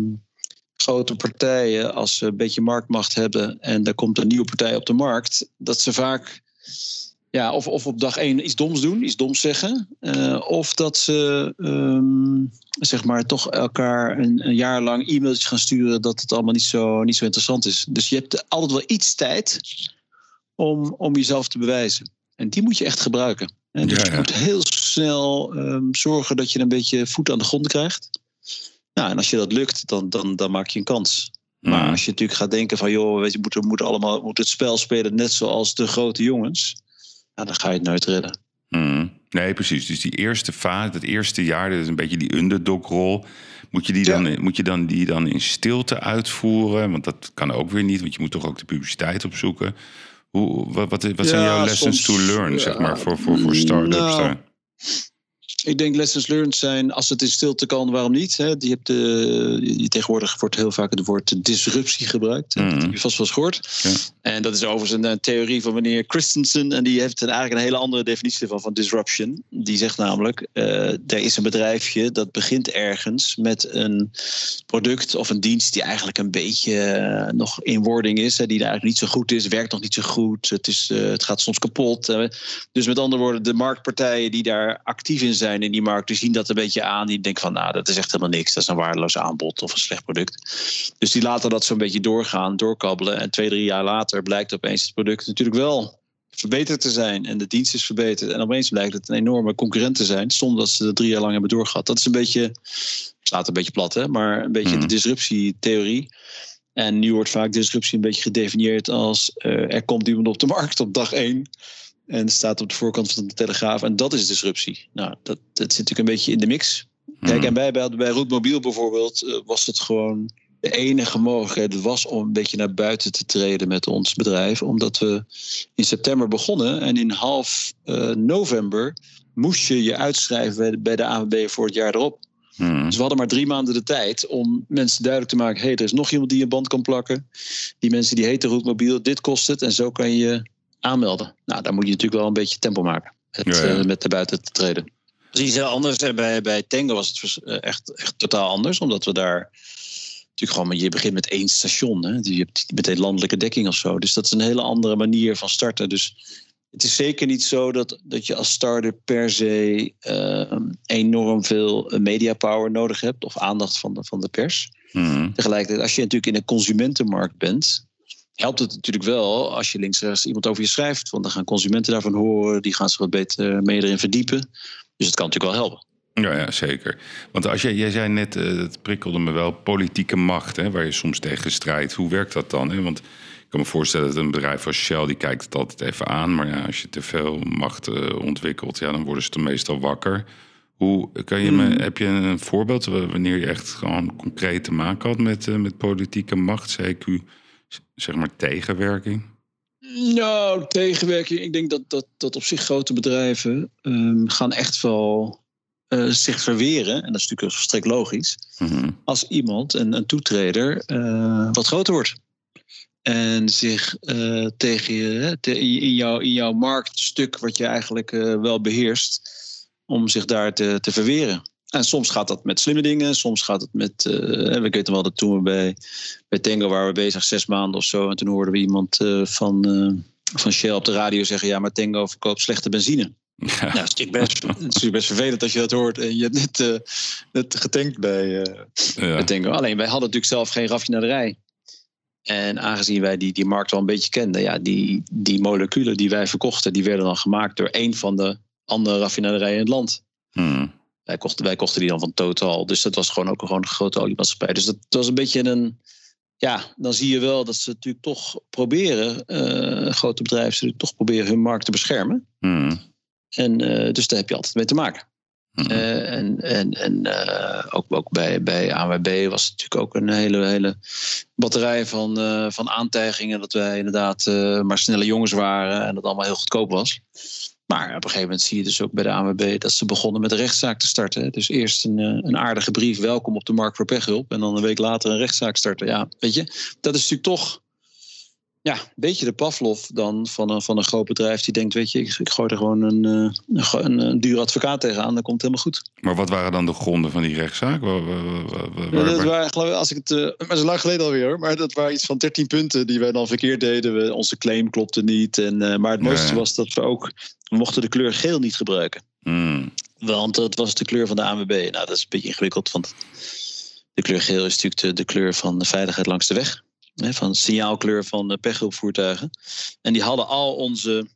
Speaker 2: grote partijen, als ze een beetje marktmacht hebben en er komt een nieuwe partij op de markt, dat ze vaak. Ja, of, of op dag één iets doms doen, iets doms zeggen. eh, of dat ze ehm, zeg maar toch elkaar een, een jaar lang e-mailtjes gaan sturen dat het allemaal niet zo, niet zo interessant is. Dus je hebt altijd wel iets tijd om, om jezelf te bewijzen. En die moet je echt gebruiken. En dus
Speaker 1: Ja,
Speaker 2: je moet heel snel ehm, zorgen dat je een beetje voet aan de grond krijgt. Nou, en als je dat lukt, dan, dan, dan maak je een kans. Maar
Speaker 1: Mhm.
Speaker 2: als je natuurlijk gaat denken van, joh, weet je, moeten, allemaal we moeten het spel spelen net zoals de grote jongens. Nou, dan ga je het nooit redden.
Speaker 1: Mhm. Nee, precies. Dus die eerste fase, dat eerste jaar, dat is een beetje die underdog-rol. Moet je, die
Speaker 2: Ja.
Speaker 1: dan, moet je dan die dan in stilte uitvoeren? Want dat kan ook weer niet, want je moet toch ook de publiciteit opzoeken. Hoe, wat, wat, wat zijn
Speaker 2: Ja,
Speaker 1: jouw lessons
Speaker 2: soms,
Speaker 1: to learn,
Speaker 2: ja.
Speaker 1: zeg maar, voor, voor, voor start-ups?
Speaker 2: Nou,
Speaker 1: daar?
Speaker 2: Ik denk lessons learned zijn, als het in stilte kan, waarom niet? Hè? Die hebt de, tegenwoordig wordt heel vaak het woord disruptie gebruikt.
Speaker 1: Mhm.
Speaker 2: Dat heb je vast wel eens gehoord.
Speaker 1: Ja.
Speaker 2: En dat is overigens een, eh, theorie van meneer Christensen. En die heeft een, eigenlijk een hele andere definitie van, van disruption. Die zegt namelijk, eh, er is een bedrijfje dat begint ergens met een product of een dienst die eigenlijk een beetje eh, nog in wording is. Hè, die eigenlijk niet zo goed is, werkt nog niet zo goed. Het, is, het gaat soms kapot. dus met andere woorden, de marktpartijen die daar actief in zijn in die markt, die zien dat een beetje aan. Die denken van, nou, dat is echt helemaal niks. Dat is een waardeloos aanbod of een slecht product. Dus die laten dat zo'n beetje doorgaan, doorkabbelen. En twee, drie jaar later blijkt opeens het product natuurlijk wel verbeterd te zijn. En de dienst is verbeterd. En opeens blijkt het een enorme concurrent te zijn, zonder dat ze er drie jaar lang hebben doorgehad. Dat is een beetje, ik slaat een beetje plat, hè, maar een beetje
Speaker 1: Mhm.
Speaker 2: de disruptietheorie. En nu wordt vaak disruptie een beetje gedefinieerd als eh, er komt iemand op de markt op dag één. En staat op de voorkant van de Telegraaf. En dat is disruptie. Nou, dat, dat zit natuurlijk een beetje in de mix. Kijk,
Speaker 1: Mhm.
Speaker 2: en bij, bij, bij Roetmobiel bijvoorbeeld eh, was het gewoon de enige mogelijkheid was om een beetje naar buiten te treden met ons bedrijf. Omdat we in september begonnen en in half eh, november moest je je uitschrijven bij de, bij de ANWB voor het jaar erop.
Speaker 1: Mhm.
Speaker 2: Dus we hadden maar drie maanden de tijd om mensen duidelijk te maken: hé, hey, er is nog iemand die een band kan plakken. Die mensen die heten Roetmobiel, dit kost het en zo kan je aanmelden. Nou, daar moet je natuurlijk wel een beetje tempo maken met,
Speaker 1: Ja, ja.
Speaker 2: eh, met naar buiten te treden. Dat is iets heel anders. En bij, bij Tango was het eh, echt, echt totaal anders, omdat we daar natuurlijk gewoon, je begint met één station. Hè? Dus Je hebt meteen landelijke dekking of zo. Dus dat is een hele andere manier van starten. Dus het is zeker niet zo dat, dat je als starter per se eh, enorm veel media power nodig hebt of aandacht van de, van de pers.
Speaker 1: Mhm.
Speaker 2: Tegelijkertijd, als je natuurlijk in een consumentenmarkt bent, helpt het natuurlijk wel als je links iemand over je schrijft. Want dan gaan consumenten daarvan horen, die gaan zich wat beter mee erin verdiepen. Dus het kan natuurlijk wel helpen.
Speaker 1: Ja, ja, zeker. Want als jij, jij zei net, eh het prikkelde me wel, politieke macht, hè, waar je soms tegen strijdt. Hoe werkt dat dan? Hè? Want ik kan me voorstellen dat een bedrijf als Shell, die kijkt het altijd even aan. Maar ja, als je te veel macht eh, ontwikkelt, ja, dan worden ze er meestal wakker. Hoe kan je me,
Speaker 2: Hmm.
Speaker 1: heb je een voorbeeld wa- wanneer je echt gewoon concreet te maken had met, eh, met politieke macht, CQ, zeg maar tegenwerking?
Speaker 2: Nou, tegenwerking. Ik denk dat, dat, dat op zich grote bedrijven ehm, gaan echt wel eh, zich verweren. En dat is natuurlijk volstrekt logisch.
Speaker 1: Mhm.
Speaker 2: Als iemand, een, een toetreder, eh, wat groter wordt. En zich eh, tegen je, te- in, jouw, in jouw marktstuk, wat je eigenlijk wel beheerst, om zich daar te, te verweren. En soms gaat dat met slimme dingen, soms gaat het met. eh, we weten wel dat toen we bij, bij Tango waren we bezig, zes maanden of zo. En toen hoorden we iemand eh, van, eh, van Shell op de radio zeggen: Ja, maar Tango verkoopt slechte benzine.
Speaker 1: Ja.
Speaker 2: Nou, dat is best, het is natuurlijk best vervelend als je dat hoort. En je hebt net, net getankt bij,
Speaker 1: Ja.
Speaker 2: bij Tango. Alleen wij hadden natuurlijk zelf geen raffinaderij. En aangezien wij die, die markt al een beetje kenden, ja, die, die moleculen die wij verkochten, die werden dan gemaakt door een van de andere raffinaderijen in het land.
Speaker 1: Hmm.
Speaker 2: Wij kochten, wij kochten die dan van Total. Dus dat was gewoon ook gewoon een grote oliemaatschappij. Dus dat, was een beetje een. Ja, dan zie je wel dat ze natuurlijk toch proberen, uh, grote bedrijven, ze toch proberen hun markt te beschermen.
Speaker 1: Hmm.
Speaker 2: En uh, dus daar heb je altijd mee te maken.
Speaker 1: Hmm.
Speaker 2: Uh, en en, en ook, ook bij, bij ANWB was het natuurlijk ook een hele, hele batterij van, van aantijgingen. Dat wij inderdaad maar snelle jongens waren en dat allemaal heel goedkoop was. Maar op een gegeven moment zie je dus ook bij de ANWB dat ze begonnen met een rechtszaak te starten. Dus eerst een, een aardige brief, welkom op de markt voor pechhulp. En dan een week later een rechtszaak starten. Ja, weet je, dat is natuurlijk toch ja, een beetje de Pavlov dan van een, van een groot bedrijf die denkt, weet je, ik, ik gooi er gewoon een, een, een, een duur advocaat tegenaan, dan komt het helemaal goed.
Speaker 1: Maar wat waren dan de gronden van die rechtszaak? Waar, waar, waar,
Speaker 2: ja, dat waren, als ik het, uh, maar lang geleden alweer hoor, maar dat waren iets van 13 punten die wij dan verkeerd deden. We, onze claim klopte niet. En, uh, maar het mooiste nee. was dat we ook, we mochten de kleur geel niet gebruiken.
Speaker 1: Mm.
Speaker 2: Want dat was de kleur van de ANWB. Nou, dat is een beetje ingewikkeld, want de kleur geel is natuurlijk de, de kleur van de veiligheid langs de weg van signaalkleur van pechhulpvoertuigen. En die hadden al onze,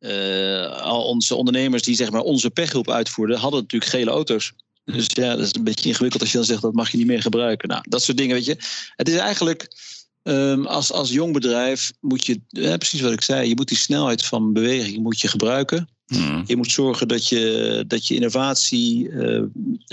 Speaker 2: uh, al onze ondernemers die zeg maar onze pechhulp uitvoerden, hadden natuurlijk gele auto's. Dus ja, dat is een beetje ingewikkeld als je dan zegt dat mag je niet meer gebruiken. Nou, dat soort dingen, weet je. Het is eigenlijk um, als, als jong bedrijf moet je, ja, precies wat ik zei, je moet die snelheid van beweging moet je gebruiken.
Speaker 1: Mm.
Speaker 2: Je moet zorgen dat je, dat je innovatie uh,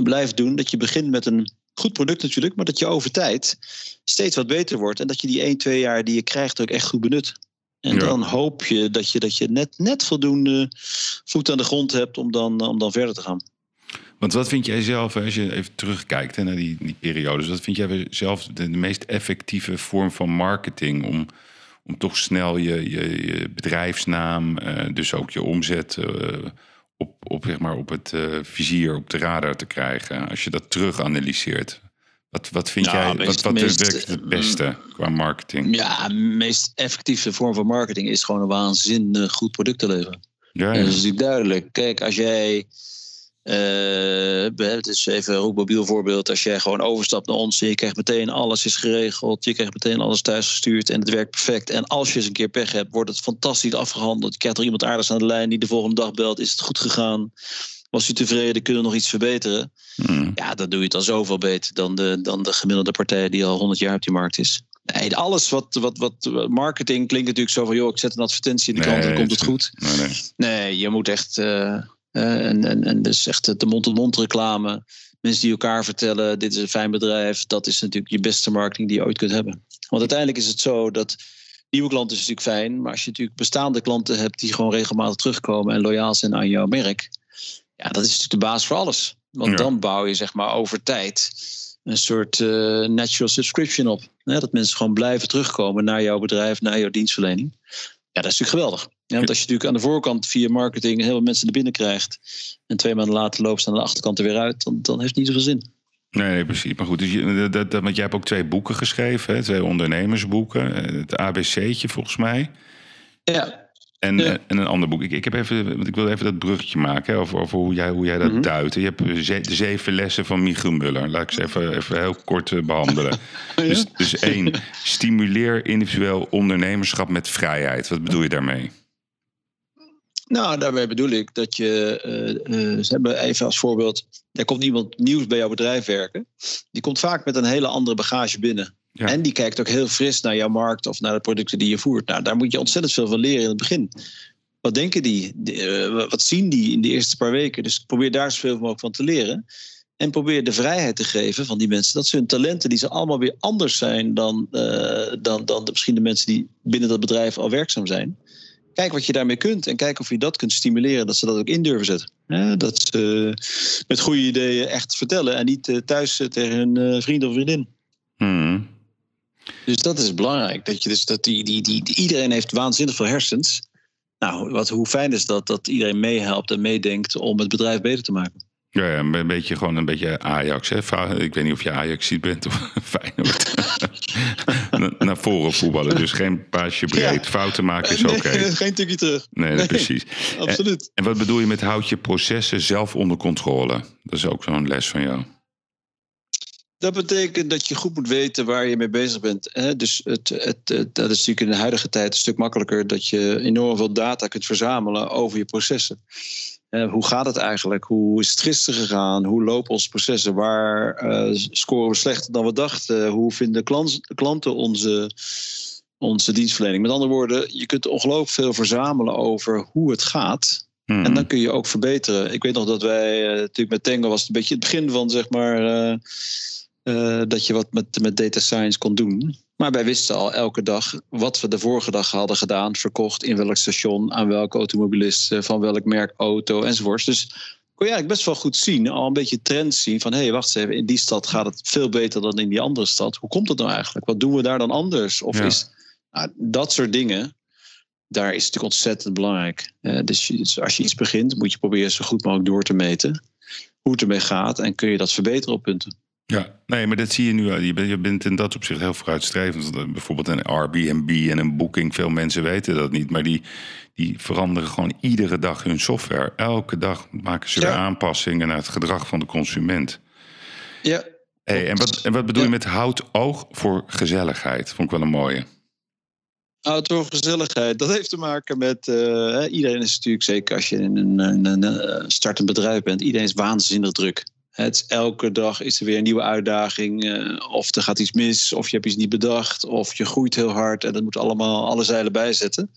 Speaker 2: blijft doen. Dat je begint met een goed product natuurlijk, maar dat je over tijd steeds wat beter wordt. En dat je die 1, 2 jaar die je krijgt ook echt goed benut. En ja. dan hoop je dat je, dat je net, net voldoende voet aan de grond hebt om dan, om dan verder te gaan.
Speaker 1: Want wat vind jij zelf, als je even terugkijkt hè, naar die, die periodes, wat vind jij zelf de, de, meest effectieve vorm van marketing om, om toch snel je, je, je bedrijfsnaam, uh, dus ook je omzet, uh, op, op, zeg maar, op het uh, vizier, op de radar te krijgen. Als je dat terug analyseert. Wat, wat vind
Speaker 2: Nou,
Speaker 1: jij,
Speaker 2: meest-
Speaker 1: wat, wat
Speaker 2: meest,
Speaker 1: werkt het beste qua marketing?
Speaker 2: Ja, de meest effectieve vorm van marketing is gewoon een waanzinnig goed product te leveren.
Speaker 1: Ja,
Speaker 2: Dat is natuurlijk duidelijk. Kijk, als jij. Eh, het is even een voorbeeld. Als jij gewoon overstapt naar ons en je krijgt meteen alles is geregeld. Je krijgt meteen alles thuisgestuurd en het werkt perfect. En als je eens een keer pech hebt, wordt het fantastisch afgehandeld. Je krijgt er iemand aardigs aan de lijn die de volgende dag belt. Is het goed gegaan? Was u tevreden? Kunnen we nog iets verbeteren?
Speaker 1: Hmm.
Speaker 2: Ja, dan doe je het dan zoveel beter dan de, dan de gemiddelde partij die al 100 jaar op die markt is. Nee, alles wat, wat, wat marketing klinkt natuurlijk zo van, joh, ik zet een advertentie in de krant en dan komt het goed.
Speaker 1: Nee, nee.
Speaker 2: Nee, je moet echt. eh, en, en, en dus echt de mond-tot-mond reclame. Mensen die elkaar vertellen: dit is een fijn bedrijf. Dat is natuurlijk je beste marketing die je ooit kunt hebben. Want uiteindelijk is het zo dat. Nieuwe klanten is natuurlijk fijn. Maar als je natuurlijk bestaande klanten hebt die gewoon regelmatig terugkomen en loyaal zijn aan jouw merk. Ja, dat is natuurlijk de baas voor alles. Want
Speaker 1: Ja.
Speaker 2: dan bouw je zeg maar over tijd een soort eh, natural subscription op. Dat mensen gewoon blijven terugkomen naar jouw bedrijf, naar jouw dienstverlening. Ja, dat is natuurlijk geweldig. Ja, want als je natuurlijk aan de voorkant via marketing heel veel mensen naar binnen krijgt. en twee maanden later loopt ze aan de achterkant er weer uit. dan, dan heeft het niet zoveel zin.
Speaker 1: Nee, nee, precies. Maar goed, dus je, dat, dat, want jij hebt ook twee boeken geschreven, hè? twee ondernemersboeken. eh, Het ABC'tje volgens mij.
Speaker 2: Ja,
Speaker 1: En,
Speaker 2: Ja.
Speaker 1: eh, en een ander boek. Ik, ik, heb even, want ik wil even dat bruggetje maken hè, over, over hoe, jij, hoe jij dat
Speaker 2: Mhm.
Speaker 1: duidt. Je hebt ze- de zeven lessen van Michiel Muller. Laat ik ze even, even heel kort eh, behandelen. dus, dus één, stimuleer individueel ondernemerschap met vrijheid. Wat bedoel je daarmee?
Speaker 2: nou daarmee bedoel ik dat je. eh, ze hebben even als voorbeeld. er komt iemand nieuws bij jouw bedrijf werken. die komt vaak met een hele andere bagage binnen.
Speaker 1: Ja.
Speaker 2: En die kijkt ook heel fris naar jouw markt of naar de producten die je voert. Nou, daar moet je ontzettend veel van leren in het begin. Wat denken die? Eh, wat zien die in de eerste paar weken? Dus probeer daar zoveel mogelijk van te leren. En probeer de vrijheid te geven van die mensen. Dat ze hun talenten, die ze allemaal weer anders zijn dan, eh, dan, dan de, misschien de mensen die binnen dat bedrijf al werkzaam zijn. Kijk wat je daarmee kunt en kijk of je dat kunt stimuleren, dat ze dat ook in durven zetten. Ja, dat ze met goede ideeën echt vertellen en niet eh, thuis tegen hun vriend of vriendin.
Speaker 1: Hmm.
Speaker 2: Dus dat is belangrijk. Dat je dus dat die, die, die, iedereen heeft waanzinnig veel hersens. Nou, wat, hoe fijn is dat dat iedereen meehelpt en meedenkt om het bedrijf beter te maken.
Speaker 1: Ja, ja, een beetje gewoon een beetje Ajax. Hè? Ik weet niet of je Ajax ziet bent of Feyenoord. Na- Naar voren voetballen. Dus geen paasje breed.
Speaker 2: Ja.
Speaker 1: Fouten maken is oké.
Speaker 2: Nee, geen tikje terug.
Speaker 1: Nee, nee, precies.
Speaker 2: Absoluut.
Speaker 1: En wat bedoel je met houd je processen zelf onder controle? Dat is ook zo'n les van jou.
Speaker 2: Dat betekent dat je goed moet weten waar je mee bezig bent. Hè? Dus het, het, dat is natuurlijk in de huidige tijd een stuk makkelijker dat je enorm veel data kunt verzamelen over je processen. Uh, hoe gaat het eigenlijk? Hoe is het gisteren gegaan? Hoe lopen onze processen? Waar uh, scoren we slechter dan we dachten? Hoe vinden klanten onze, onze dienstverlening? Met andere woorden, je kunt ongelooflijk veel verzamelen over hoe het gaat. En dan hmm. kun je ook verbeteren. Ik weet nog dat wij, uh, natuurlijk met Tango was het een beetje het begin van, zeg maar, dat je wat met, met data science kon doen. Maar wij wisten al elke dag wat we de vorige dag hadden gedaan, verkocht, in welk station, aan welke automobilist, eh, van welk merk auto enzovoorts. Dus kon je eigenlijk best wel goed zien, al een beetje trends zien van hé, hey, wacht eens even, in die stad gaat het veel beter dan in die andere stad. Hoe komt het nou eigenlijk? Wat doen we daar dan anders? Of is nou, dat soort dingen, daar is het natuurlijk ontzettend belangrijk. Uh, dus, dus als je iets begint, moet je proberen zo goed mogelijk door te meten hoe het ermee gaat en kun je dat verbeteren op punten.
Speaker 1: Ja, nee, maar dat zie je nu. Je bent, je bent in dat opzicht heel vooruitstrevend. Bijvoorbeeld een Airbnb en een Booking. Veel mensen weten dat niet. Maar die, die veranderen gewoon iedere dag hun software. Elke dag maken ze weer aanpassingen naar het gedrag van de consument.
Speaker 2: Ja.
Speaker 1: Hey, en, wat, en wat bedoel je met houd oog voor gezelligheid? Vond ik wel een mooie.
Speaker 2: Houd voor gezelligheid. Dat heeft te maken met. Uh, iedereen is natuurlijk, zeker als je in een, een, een eh, startend bedrijf bent, iedereen is waanzinnig druk. Het, elke dag is er weer een nieuwe uitdaging. Uh, of er gaat iets mis, of je hebt iets niet bedacht, of je groeit heel hard en dat moet allemaal alle zeilen bijzetten.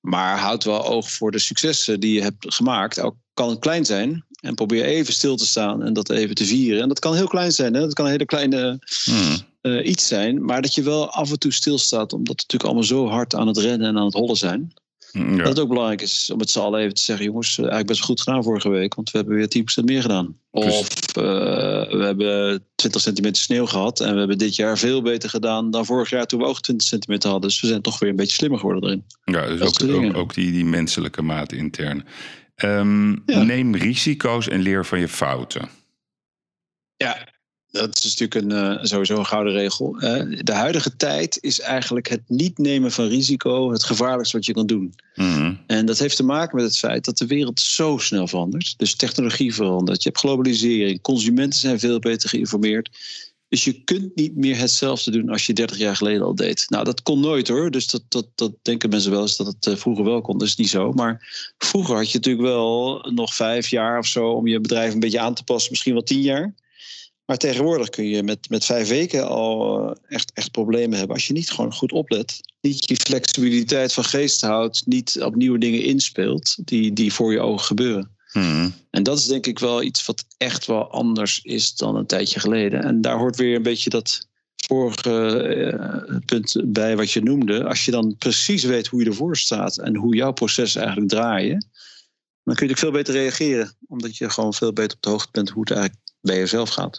Speaker 2: Maar houd wel oog voor de successen die je hebt gemaakt. Ook kan het klein zijn. En probeer even stil te staan en dat even te vieren. En dat kan heel klein zijn. Hè? Dat kan een hele kleine hmm. uh, iets zijn. Maar dat je wel af en toe stilstaat. Omdat we natuurlijk allemaal zo hard aan het rennen en aan het hollen zijn. Ja. Dat het ook belangrijk is om het z'n allen even te zeggen: jongens, eh, eigenlijk best goed gedaan vorige week, want we hebben weer 10% meer gedaan. Of uh, we hebben 20 centimeter sneeuw gehad en we hebben dit jaar veel beter gedaan dan vorig jaar toen we ook 20 centimeter hadden. Dus we zijn toch weer een beetje slimmer geworden erin.
Speaker 1: Ja, dus ook, ook, ook, die, die menselijke maat intern. Um, Neem risico's en leer van je fouten.
Speaker 2: Ja, dat is natuurlijk een, uh, sowieso een gouden regel. Uh, de huidige tijd is eigenlijk het niet nemen van risico het gevaarlijkste wat je kan doen. Mm En dat heeft te maken met het feit dat de wereld zo snel verandert. Dus technologie verandert. Je hebt globalisering. Consumenten zijn veel beter geïnformeerd. Dus je kunt niet meer hetzelfde doen als je 30 jaar geleden al deed. Nou, dat kon nooit hoor. Dus dat, dat, dat denken mensen wel eens dat het uh, vroeger wel kon. Dat is niet zo. Maar vroeger had je natuurlijk wel nog vijf jaar of zo om je bedrijf een beetje aan te passen. Misschien wel tien jaar. Maar tegenwoordig kun je met, met vijf weken al eh, echt, echt problemen hebben. Als je niet gewoon goed oplet. Niet je flexibiliteit van geest houdt. Niet op nieuwe dingen inspeelt die, die voor je ogen gebeuren. Hmm. En dat is denk ik wel iets wat echt wel anders is dan een tijdje geleden. En daar hoort weer een beetje dat vorige uh, punt bij wat je noemde. Als je dan precies weet hoe je ervoor staat en hoe jouw processen eigenlijk draaien. Dan kun je veel beter reageren. Omdat je gewoon veel beter op de hoogte bent hoe het eigenlijk bij jezelf gaat.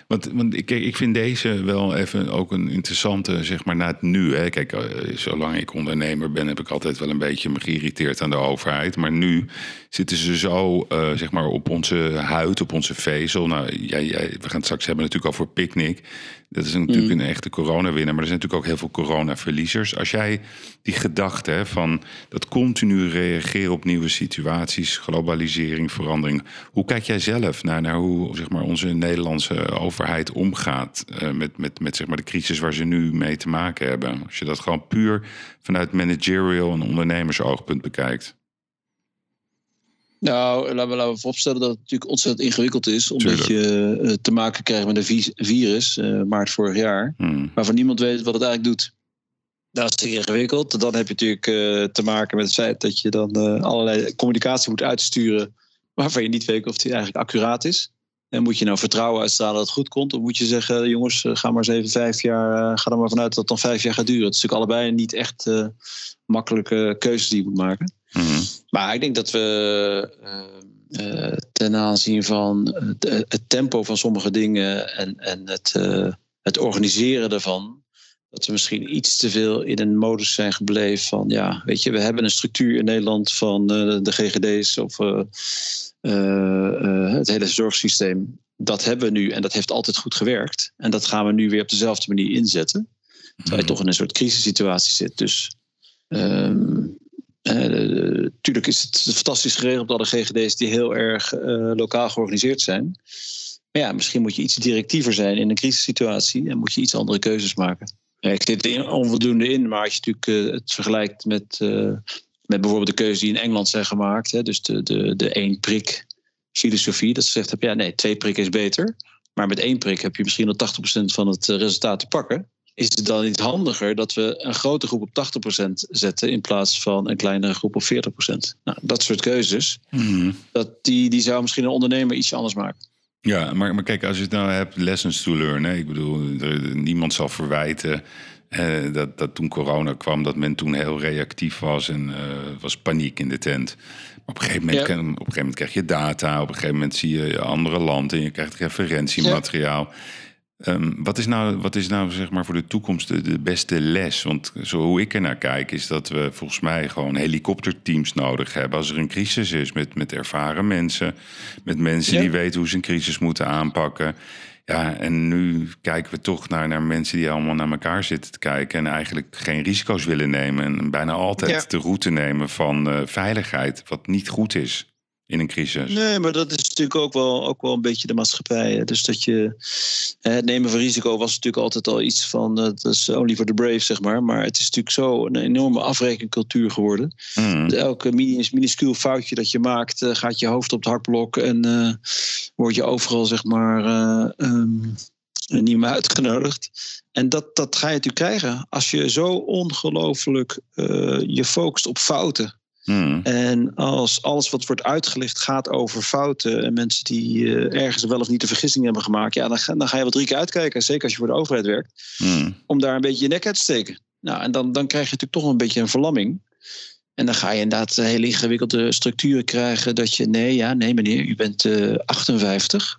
Speaker 1: Want, want ik, ik vind deze wel even ook een interessante, zeg maar, na het nu. Hè. Kijk, eh, zolang ik ondernemer ben, heb ik altijd wel een beetje me geïrriteerd aan de overheid. Maar nu zitten ze zo, uh, zeg maar, op onze huid, op onze vezel. Nou, jij, jij, we gaan het straks hebben natuurlijk al voor picknick. Dat is natuurlijk mm. een echte coronawinnaar, maar er zijn natuurlijk ook heel veel coronaverliezers. Als jij die gedachte van dat continu reageren op nieuwe situaties, globalisering, verandering. Hoe kijk jij zelf naar, naar hoe zeg maar, onze Nederlandse overheid omgaat uh, met, met, met zeg maar, de crisis waar ze nu mee te maken hebben? Als je dat gewoon puur vanuit managerial en ondernemersoogpunt bekijkt.
Speaker 2: Nou, laten we, laten we vooropstellen dat het natuurlijk ontzettend ingewikkeld is. Omdat je uh, te maken krijgt met een virus, uh, maart vorig jaar. Hmm. Waarvan niemand weet wat het eigenlijk doet. Dat is ingewikkeld. Dan heb je natuurlijk uh, te maken met het feit dat je dan allerlei communicatie moet uitsturen. Waarvan je niet weet of die eigenlijk accuraat is. En moet je nou vertrouwen uitstralen dat het goed komt? Of moet je zeggen, jongens, ga maar eens even vijf jaar, ga er maar vanuit dat het dan vijf jaar gaat duren. Het is natuurlijk allebei niet echt makkelijke keuzes die je moet maken. Mhm. Maar ik denk dat we uh, ten aanzien van het, tempo van sommige dingen en, en het, het organiseren daarvan, dat we misschien iets te veel in een modus zijn gebleven van, ja, weet je, we hebben een structuur in Nederland van de GGD's of het hele zorgsysteem. Dat hebben we nu en dat heeft altijd goed gewerkt. En dat gaan we nu weer op dezelfde manier inzetten. Terwijl je mhm. toch in een soort crisissituatie zit. Dus um, Natuurlijk is het fantastisch geregeld door de GGD's die heel erg uh, lokaal georganiseerd zijn. Maar ja, misschien moet je iets directiever zijn in een crisissituatie en moet je iets andere keuzes maken. Ja, ik zit er onvoldoende in, maar als je natuurlijk uh, het vergelijkt met, met bijvoorbeeld de keuzes die in Engeland zijn gemaakt, hè, dus de, de, de één prik filosofie, dat ze zegt heb, ja nee, twee prikken is beter, maar met één prik heb je misschien nog 80% van het resultaat te pakken. Is het dan niet handiger dat we een grote groep op 80% zetten in plaats van een kleinere groep op 40%? Nou, dat soort keuzes,
Speaker 1: Mhm.
Speaker 2: dat die, die zou misschien een ondernemer iets anders maken.
Speaker 1: Ja, maar, maar kijk, als je het nou hebt, lessons to learn. Hè? Ik bedoel, er- niemand zal verwijten eh, dat, dat toen corona kwam, dat men toen heel reactief was en eh, was paniek in de tent. Maar op een, gegeven moment,
Speaker 2: Ja.
Speaker 1: op een gegeven moment krijg je data, op een gegeven moment zie je andere landen en je krijgt referentiemateriaal. Ehm, wat, is nou, wat is nou zeg maar voor de toekomst de, de beste les? Want zo hoe ik er naar kijk, is dat we volgens mij gewoon helikopterteams nodig hebben als er een crisis is. Met, met ervaren mensen, met mensen
Speaker 2: Ja.
Speaker 1: die weten hoe ze een crisis moeten aanpakken. Ja, en nu kijken we toch naar, naar mensen die allemaal naar elkaar zitten te kijken en eigenlijk geen risico's willen nemen. En bijna altijd
Speaker 2: Ja.
Speaker 1: de route nemen van eh, veiligheid, wat niet goed is in een crisis.
Speaker 2: Nee, maar dat is natuurlijk ook wel, ook wel een beetje de maatschappij. hè. Dus dat je. Het nemen van risico was natuurlijk altijd al iets van. eh, Dat is only for the brave, zeg maar. Maar het is natuurlijk zo een enorme afrekencultuur geworden.
Speaker 1: Hmm.
Speaker 2: Elke minuscuul foutje dat je maakt, eh, gaat je hoofd op het hardblok. En eh, word je overal, zeg maar. eh, ehm, niet meer uitgenodigd. En dat, dat ga je natuurlijk krijgen. Als je zo ongelooflijk je focust op fouten.
Speaker 1: Hmm.
Speaker 2: En als alles wat wordt uitgelegd gaat over fouten en mensen die eh, ergens wel of niet de vergissing hebben gemaakt, ja, dan, ga, dan ga je wat drie keer uitkijken, zeker als je voor de overheid werkt,
Speaker 1: Hmm.
Speaker 2: om daar een beetje je nek uit te steken. Nou, en dan, dan krijg je natuurlijk toch een beetje een verlamming. En dan ga je inderdaad hele ingewikkelde structuren krijgen. Dat je, nee, ja, nee meneer, u bent eh 58.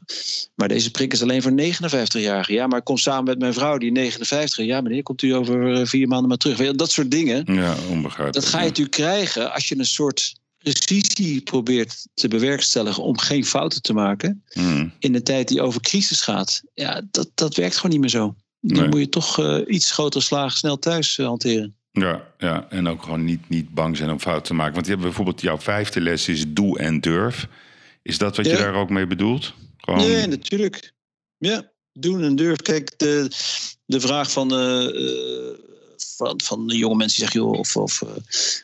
Speaker 2: Maar deze prik is alleen voor 59-jarigen. Ja, maar ik kom samen met mijn vrouw, die 59. is. Ja, meneer, komt u over eh, vier maanden maar terug. Dat soort dingen.
Speaker 1: Ja, onbegrijpelijk.
Speaker 2: Dat ga je natuurlijk krijgen als je een soort precisie probeert te bewerkstelligen om geen fouten te maken.
Speaker 1: Hmm.
Speaker 2: In een tijd die over crisis gaat. Ja, dat, dat werkt gewoon niet meer zo. Dan
Speaker 1: Nee.
Speaker 2: moet je toch eh, iets grotere slagen snel thuis hanteren.
Speaker 1: Ja, ja, en ook gewoon niet, niet bang zijn om fouten te maken. Want je hebt bijvoorbeeld jouw vijfde les is doe en durf. Is dat wat je
Speaker 2: Ja.
Speaker 1: daar ook mee bedoelt? Gewoon,
Speaker 2: Nee, natuurlijk. Ja, doen en durf. Kijk, de, de vraag van, eh, eh, van, van de jonge mensen die zeggen, joh, of, of eh,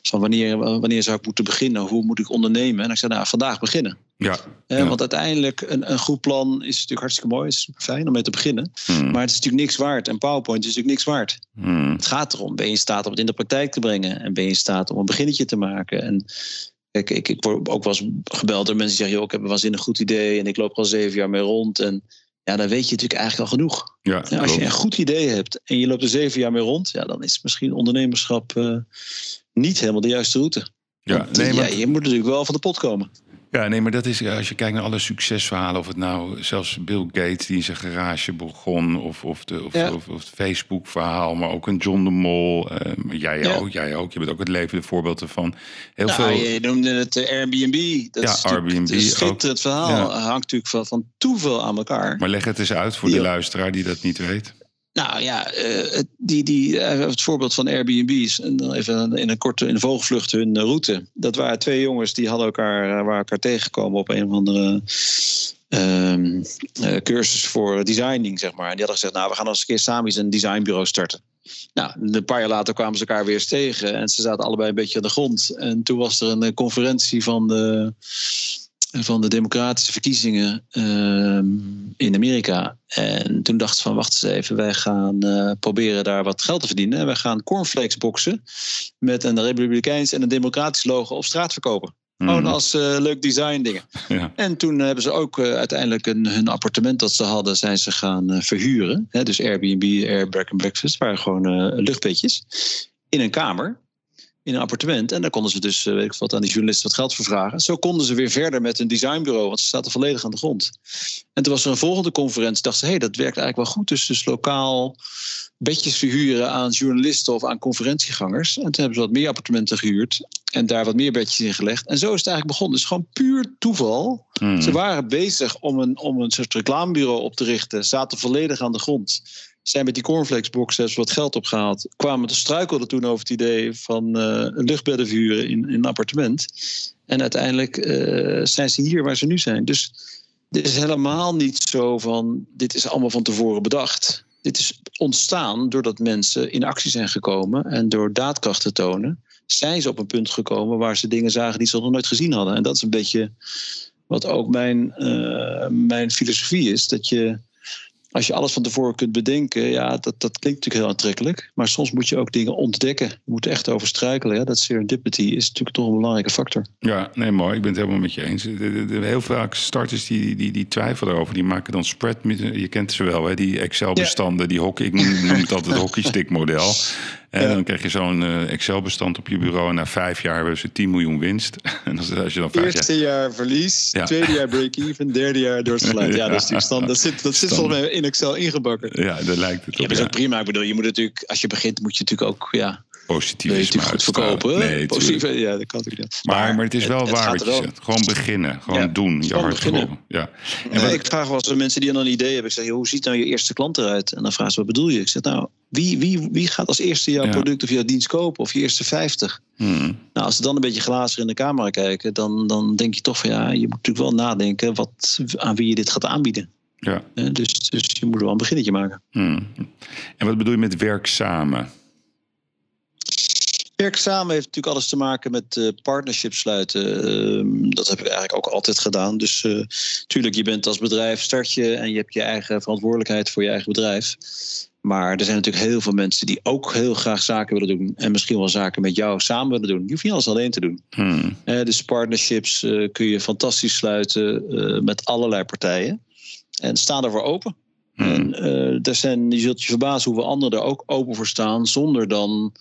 Speaker 2: van wanneer, wanneer zou ik moeten beginnen? Hoe moet ik ondernemen? En ik zeg, nou, vandaag beginnen.
Speaker 1: Ja,
Speaker 2: Hè,
Speaker 1: Ja.
Speaker 2: Want uiteindelijk, een, een goed plan is natuurlijk hartstikke mooi. Is super fijn om mee te beginnen.
Speaker 1: hmm,
Speaker 2: Maar het is natuurlijk niks waard. En PowerPoint is natuurlijk niks waard.
Speaker 1: hmm,
Speaker 2: Het gaat erom, ben je in staat om het in de praktijk te brengen? En ben je in staat om een beginnetje te maken? En kijk, ik, ik word ook wel eens gebeld door mensen die zeggen... Joh, ik heb een waanzinnig goed idee en ik loop er al zeven jaar mee rond. En ja, dan weet je natuurlijk eigenlijk al genoeg.
Speaker 1: ja,
Speaker 2: Ja, als je een goed idee hebt en je loopt er zeven jaar mee rond... Ja, dan is misschien ondernemerschap eh, niet helemaal de juiste route.
Speaker 1: Ja,
Speaker 2: Want,
Speaker 1: nee,
Speaker 2: ja,
Speaker 1: maar,
Speaker 2: je moet natuurlijk wel van de pot komen.
Speaker 1: Ja, nee, maar dat is, als je kijkt naar alle succesverhalen, of het nou zelfs Bill Gates die in zijn garage begon, of, of, de, of,
Speaker 2: Ja.
Speaker 1: of, of het Facebook-verhaal, maar ook een John de Mol. eh, jij,
Speaker 2: Ja.
Speaker 1: ook, jij ook, je bent ook het levende voorbeeld ervan. Heel
Speaker 2: Nou,
Speaker 1: veel.
Speaker 2: je noemde het eh, Airbnb. Dat
Speaker 1: Ja,
Speaker 2: is
Speaker 1: Airbnb
Speaker 2: een schitterend verhaal.
Speaker 1: Ja.
Speaker 2: hangt natuurlijk van, van toeval aan elkaar.
Speaker 1: Maar leg het eens uit voor de luisteraar die dat niet weet.
Speaker 2: Nou ja, eh, die, die, eh, het voorbeeld van Airbnb is en even in een korte in een vogelvlucht hun eh, route. Dat waren twee jongens die hadden elkaar, waren elkaar tegengekomen op een of andere ehm, eh, cursus voor designing, zeg maar. En die hadden gezegd, nou, we gaan eens een keer samen eens een designbureau starten. Nou, een paar jaar later kwamen ze elkaar weer eens tegen en ze zaten allebei een beetje aan de grond. En toen was er een conferentie van de, van de democratische verkiezingen ehm, in Amerika. En toen dachten ze van, wacht eens even, wij gaan eh, proberen daar wat geld te verdienen. En wij gaan cornflakes boxen met een republikeins en een democratisch logo op straat verkopen. Gewoon
Speaker 1: Hmm,
Speaker 2: als eh, leuk design dingen.
Speaker 1: ja.
Speaker 2: En toen hebben ze ook eh, uiteindelijk een, hun appartement dat ze hadden, zijn ze gaan verhuren. Hè, dus Airbnb, Air Break and Breakfast, waren gewoon luchtbedjes. In een kamer, in een appartement. En daar konden ze dus, eh, weet ik wat, aan die journalisten wat geld voor vragen. Zo konden ze weer verder met een designbureau, want ze zaten volledig aan de grond. En toen was er een volgende conferentie. Dachten ze, hé, hey, dat werkt eigenlijk wel goed. Dus, dus lokaal bedjes verhuren aan journalisten of aan conferentiegangers. En toen hebben ze wat meer appartementen gehuurd. En daar wat meer bedjes in gelegd. En zo is het eigenlijk begonnen. Dus gewoon puur toeval.
Speaker 1: Hmm,
Speaker 2: Ze waren bezig om een, om een soort reclamebureau op te richten. Zaten volledig aan de grond. Zijn met die cornflakesbox hebben ze wat geld opgehaald. Kwamen te struikelden toen over het idee van eh, luchtbedden verhuren in, in een appartement. En uiteindelijk eh, zijn ze hier waar ze nu zijn. Dus Dit is helemaal niet zo van, dit is allemaal van tevoren bedacht. Dit is ontstaan doordat mensen in actie zijn gekomen en door daadkracht te tonen, zijn ze op een punt gekomen waar ze dingen zagen die ze nog nooit gezien hadden. En dat is een beetje wat ook mijn, uh, mijn filosofie is. Dat je als je alles van tevoren kunt bedenken, ja, dat, dat klinkt natuurlijk heel aantrekkelijk. Maar soms moet je ook dingen ontdekken. Je moet echt over struikelen. Ja? Dat serendipity is natuurlijk toch een belangrijke factor.
Speaker 1: Ja, nee, mooi. Ik ben het helemaal met je eens. Heel vaak starters die, die, die twijfelen erover. Die maken dan spread. Je kent ze wel, hè? die Excel-bestanden. Die hockey, ik noem, het altijd hockeystick-model. En dan krijg je zo'n uh, Excel-bestand op je bureau. En na vijf jaar hebben ze 10 miljoen winst. en als, als je dan vijf
Speaker 2: Eerste jaar, verlies, tweede jaar break-even, derde jaar door het gelijk. Ja, dat is natuurlijk stand. Dat zit, dat zit volgens mij in Excel ingebakken.
Speaker 1: Ja, daar lijkt het op.
Speaker 2: Ja, dat is ook prima. Ik bedoel, je moet natuurlijk, als je begint, moet je natuurlijk ook ja,
Speaker 1: positief
Speaker 2: goed verkopen. Nee, positief, ja, dat kan natuurlijk niet.
Speaker 1: Maar, maar het is wel het, waar wat je zegt. Gewoon beginnen. Gewoon doen. Je hart beginnen. Ja.
Speaker 2: En wat ik vraag wel eens mensen die dan een idee hebben. Ik zeg, hoe ziet nou je eerste klant eruit? En dan vragen ze, wat bedoel je? Ik zeg, nou, wie, wie, wie gaat als eerste jouw product of jouw dienst kopen? Of je eerste 50? Hmm. Nou, als ze dan een beetje glazer in de camera kijken, dan, dan denk je toch van ja, je moet natuurlijk wel nadenken wat, aan wie je dit gaat aanbieden. Ja. dus, dus je moet wel een beginnetje maken.
Speaker 1: Hmm. En wat bedoel je met werk samen?
Speaker 2: Werk samen heeft natuurlijk alles te maken met uh, partnership sluiten. Ehm, dat heb ik eigenlijk ook altijd gedaan. Dus uh, tuurlijk, je bent als bedrijf start je en je hebt je eigen verantwoordelijkheid voor je eigen bedrijf. Maar er zijn natuurlijk heel veel mensen die ook heel graag zaken willen doen. En misschien wel zaken met jou samen willen doen. Je hoeft niet alles alleen te doen. Hmm. dus partnerships kun je fantastisch sluiten met allerlei partijen. En staan ervoor open. Hmm. En daar zijn, je zult je verbazen hoeveel anderen er ook open voor staan. Zonder dan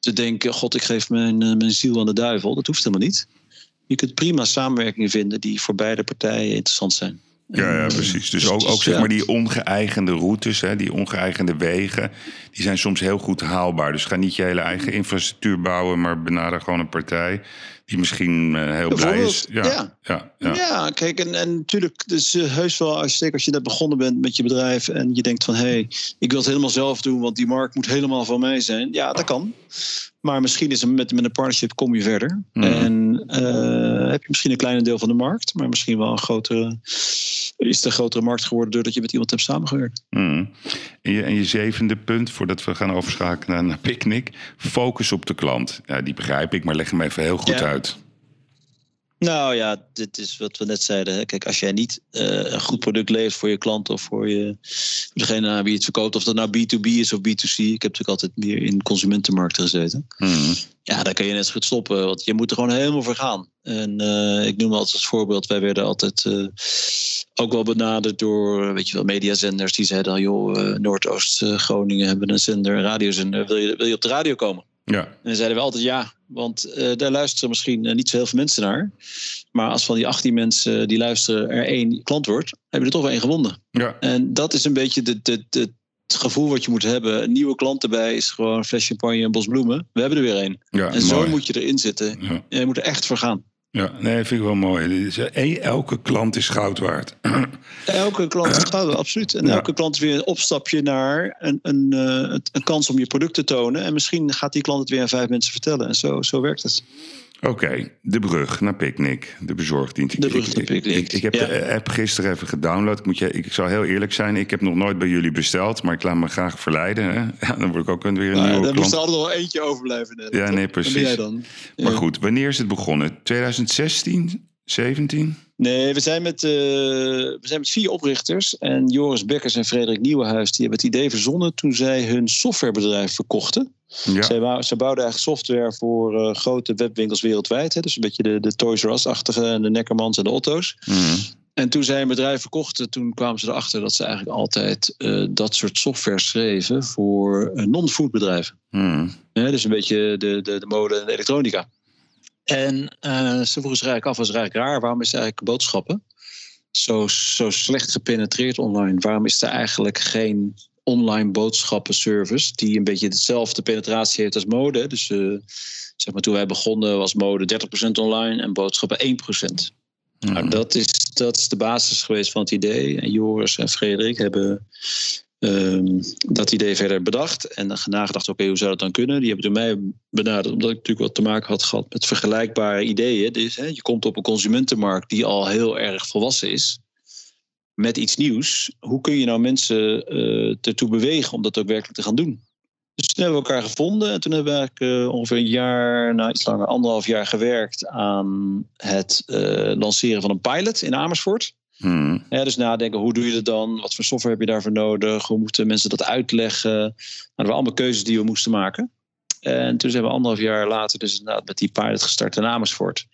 Speaker 2: te denken: God, ik geef mijn, eh, mijn ziel aan de duivel. Dat hoeft helemaal niet. Je kunt prima samenwerkingen vinden die voor beide partijen interessant zijn.
Speaker 1: Ja, ja, precies. Dus ook, ook zeg maar die ongeëigende routes, hè, die ongeëigende wegen, die zijn soms heel goed haalbaar. Dus ga niet je hele eigen infrastructuur bouwen, maar benader gewoon een partij die misschien uh, heel blij is.
Speaker 2: Ja, ja. ja, ja. ja kijk, en, en natuurlijk, dus heus wel, als, zeker als je net begonnen bent met je bedrijf en je denkt van hé, hey, ik wil het helemaal zelf doen, want die markt moet helemaal van mij zijn. Ja, dat kan. Maar misschien is met, met een partnership kom je verder. Hmm. En uh, heb je misschien een kleiner deel van de markt, maar misschien wel een grotere, is een grotere markt geworden doordat je met iemand hebt samengewerkt.
Speaker 1: Mm. En, je, en je zevende punt, voordat we gaan overschakelen naar, naar Picnic, focus op de klant. Ja, die begrijp ik, maar leg hem even heel goed uit.
Speaker 2: Nou ja, dit is wat we net zeiden. Hè. Kijk, als jij niet uh, een goed product levert voor je klant of voor, je, degene aan wie je het verkoopt, of dat nou B2B is of B2C. Ik heb natuurlijk altijd meer in consumentenmarkten gezeten. Hmm. Ja, dan kan je net zo goed stoppen, want je moet er gewoon helemaal voor gaan. En uh, ik noem altijd als voorbeeld, wij werden altijd uh, ook wel benaderd door, weet je wel, mediazenders die zeiden, joh, Noordoost-Groningen hebben een zender, een radiozender, wil je, wil je op de radio komen? Ja. En dan zeiden we altijd ja, want uh, daar luisteren misschien uh, niet zo heel veel mensen naar. Maar als van die 18 mensen die luisteren er één klant wordt, hebben we er toch wel één gewonnen. Ja. En dat is een beetje de, de, de, het gevoel wat je moet hebben. Een nieuwe klant erbij is gewoon een fles champagne en bos bloemen. We hebben er weer één. Ja, en zo moet je erin zitten. Ja. Je moet er echt voor gaan.
Speaker 1: Ja, nee, vind ik wel mooi. Elke klant is goud waard.
Speaker 2: Elke klant is goud waard, absoluut. En elke klant is weer een opstapje naar een, een, eh, een kans om je product te tonen. En misschien gaat die klant het weer aan vijf mensen vertellen. En zo, zo werkt het.
Speaker 1: Oké, de brug naar Picnic, de bezorgdienst.
Speaker 2: De brug naar Picnic.
Speaker 1: Ik, ik, heb de app gisteren even gedownload. Ik, moet je, ik zal heel eerlijk zijn, ik heb nog nooit bij jullie besteld, maar ik laat me graag verleiden. Hè? Ja, dan word ik ook weer een nou, nieuwe
Speaker 2: Dan moest er altijd nog één overblijven. Net.
Speaker 1: Ja, nee, precies. jij dan? Maar goed, wanneer is het begonnen? 2016? 17?
Speaker 2: Nee, we zijn, met, uh, we zijn met vier oprichters. En Joris Bekkers en Frederik Nieuwenhuis die hebben het idee verzonnen toen zij hun softwarebedrijf verkochten. Ja. Zij, zij bouwden eigenlijk software voor uh, grote webwinkels wereldwijd. Hè? Dus een beetje de, de Toys R Us-achtige en de Neckermans en de Otto's. Mm. En toen zij een bedrijf verkochten, toen kwamen ze erachter dat ze eigenlijk altijd uh, dat soort software schreven voor non-food bedrijven. Mm. dus een beetje de, de, de mode en de elektronica. En uh, ze vroegen zich eigenlijk af, was eigenlijk raar, waarom is eigenlijk boodschappen zo, zo slecht gepenetreerd online? Waarom is er eigenlijk geen online boodschappenservice die een beetje dezelfde penetratie heeft als mode? Dus uh, zeg maar, toen wij begonnen was mode 30% online en boodschappen 1%. Mm. Nou, dat is, dat is de basis geweest van het idee. En Joris en Frederik hebben um, dat idee verder bedacht. En nagedacht, oké, hoe zou dat dan kunnen? Die hebben door mij benaderd, omdat ik natuurlijk wat te maken had gehad met vergelijkbare ideeën. Dus hè, je komt op een consumentenmarkt die al heel erg volwassen is. met iets nieuws, hoe kun je nou mensen uh, ertoe bewegen om dat ook werkelijk te gaan doen? Dus toen hebben we elkaar gevonden en toen hebben we uh, ongeveer een jaar, nou iets langer, anderhalf jaar gewerkt aan het uh, lanceren van een pilot in Amersfoort.
Speaker 1: Hmm.
Speaker 2: Ja, dus nadenken, hoe doe je dat dan? Wat voor software heb je daarvoor nodig? Hoe moeten mensen dat uitleggen? Nou, dat waren allemaal keuzes die we moesten maken. En toen zijn we anderhalf jaar later dus inderdaad met die pilot gestart in Amersfoort.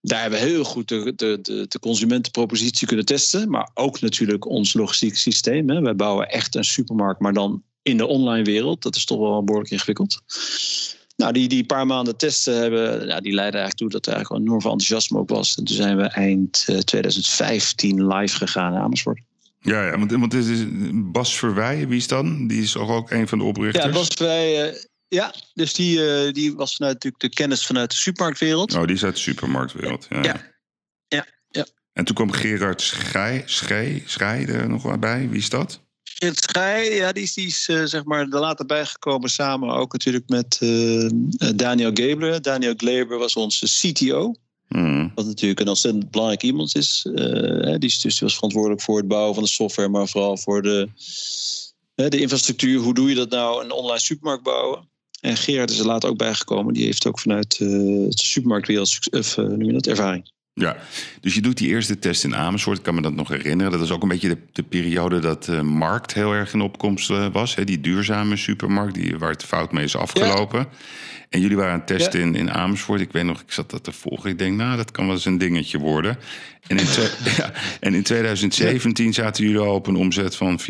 Speaker 2: Daar hebben we heel goed de, de, de, de consumentenpropositie kunnen testen. Maar ook natuurlijk ons logistiek systeem. Hè. Wij bouwen echt een supermarkt, maar dan in de online wereld. Dat is toch wel behoorlijk ingewikkeld. Nou, die, die paar maanden testen hebben, nou, die leidden eigenlijk toe dat er eigenlijk enorm veel enthousiasme ook was. En toen zijn we eind 2015 live gegaan in Amersfoort.
Speaker 1: Ja, ja want, want is Bas Verwij, wie is dan? Die is ook een van de oprichters.
Speaker 2: Ja, Bas Verwij, uh, ja, dus die, uh, die was vanuit natuurlijk de kennis vanuit de supermarktwereld.
Speaker 1: Oh, die is uit de supermarktwereld. Ja.
Speaker 2: Ja, ja, ja.
Speaker 1: En toen kwam Gerard Schij, Schij, Schij er nog wat bij. Wie is dat?
Speaker 2: Gerard Schij, ja, die is, die is uh, zeg maar er later bijgekomen samen ook natuurlijk met uh, Daniel Gebler. Daniel Gebler was onze CTO.
Speaker 1: Mm.
Speaker 2: Wat natuurlijk een ontzettend belangrijk iemand is. Uh, die, is dus, was verantwoordelijk voor het bouwen van de software, maar vooral voor de, de infrastructuur. Hoe doe je dat nou, een online supermarkt bouwen? En Gerard is er later ook bijgekomen. Die heeft ook vanuit het supermarktwereld of, noem je dat, ervaring.
Speaker 1: Ja, dus je doet die eerste test in Amersfoort. Ik kan me dat nog herinneren. Dat is ook een beetje de, de periode dat de markt heel erg in opkomst was. Hè? Die duurzame supermarkt die, waar het fout mee is afgelopen. Ja. En jullie waren aan het testen ja. in, in Amersfoort. Ik weet nog, ik zat dat te volgen. Ik denk, nou, dat kan wel eens een dingetje worden. En in, ja, en in 2017 zaten jullie al op een omzet van 44,4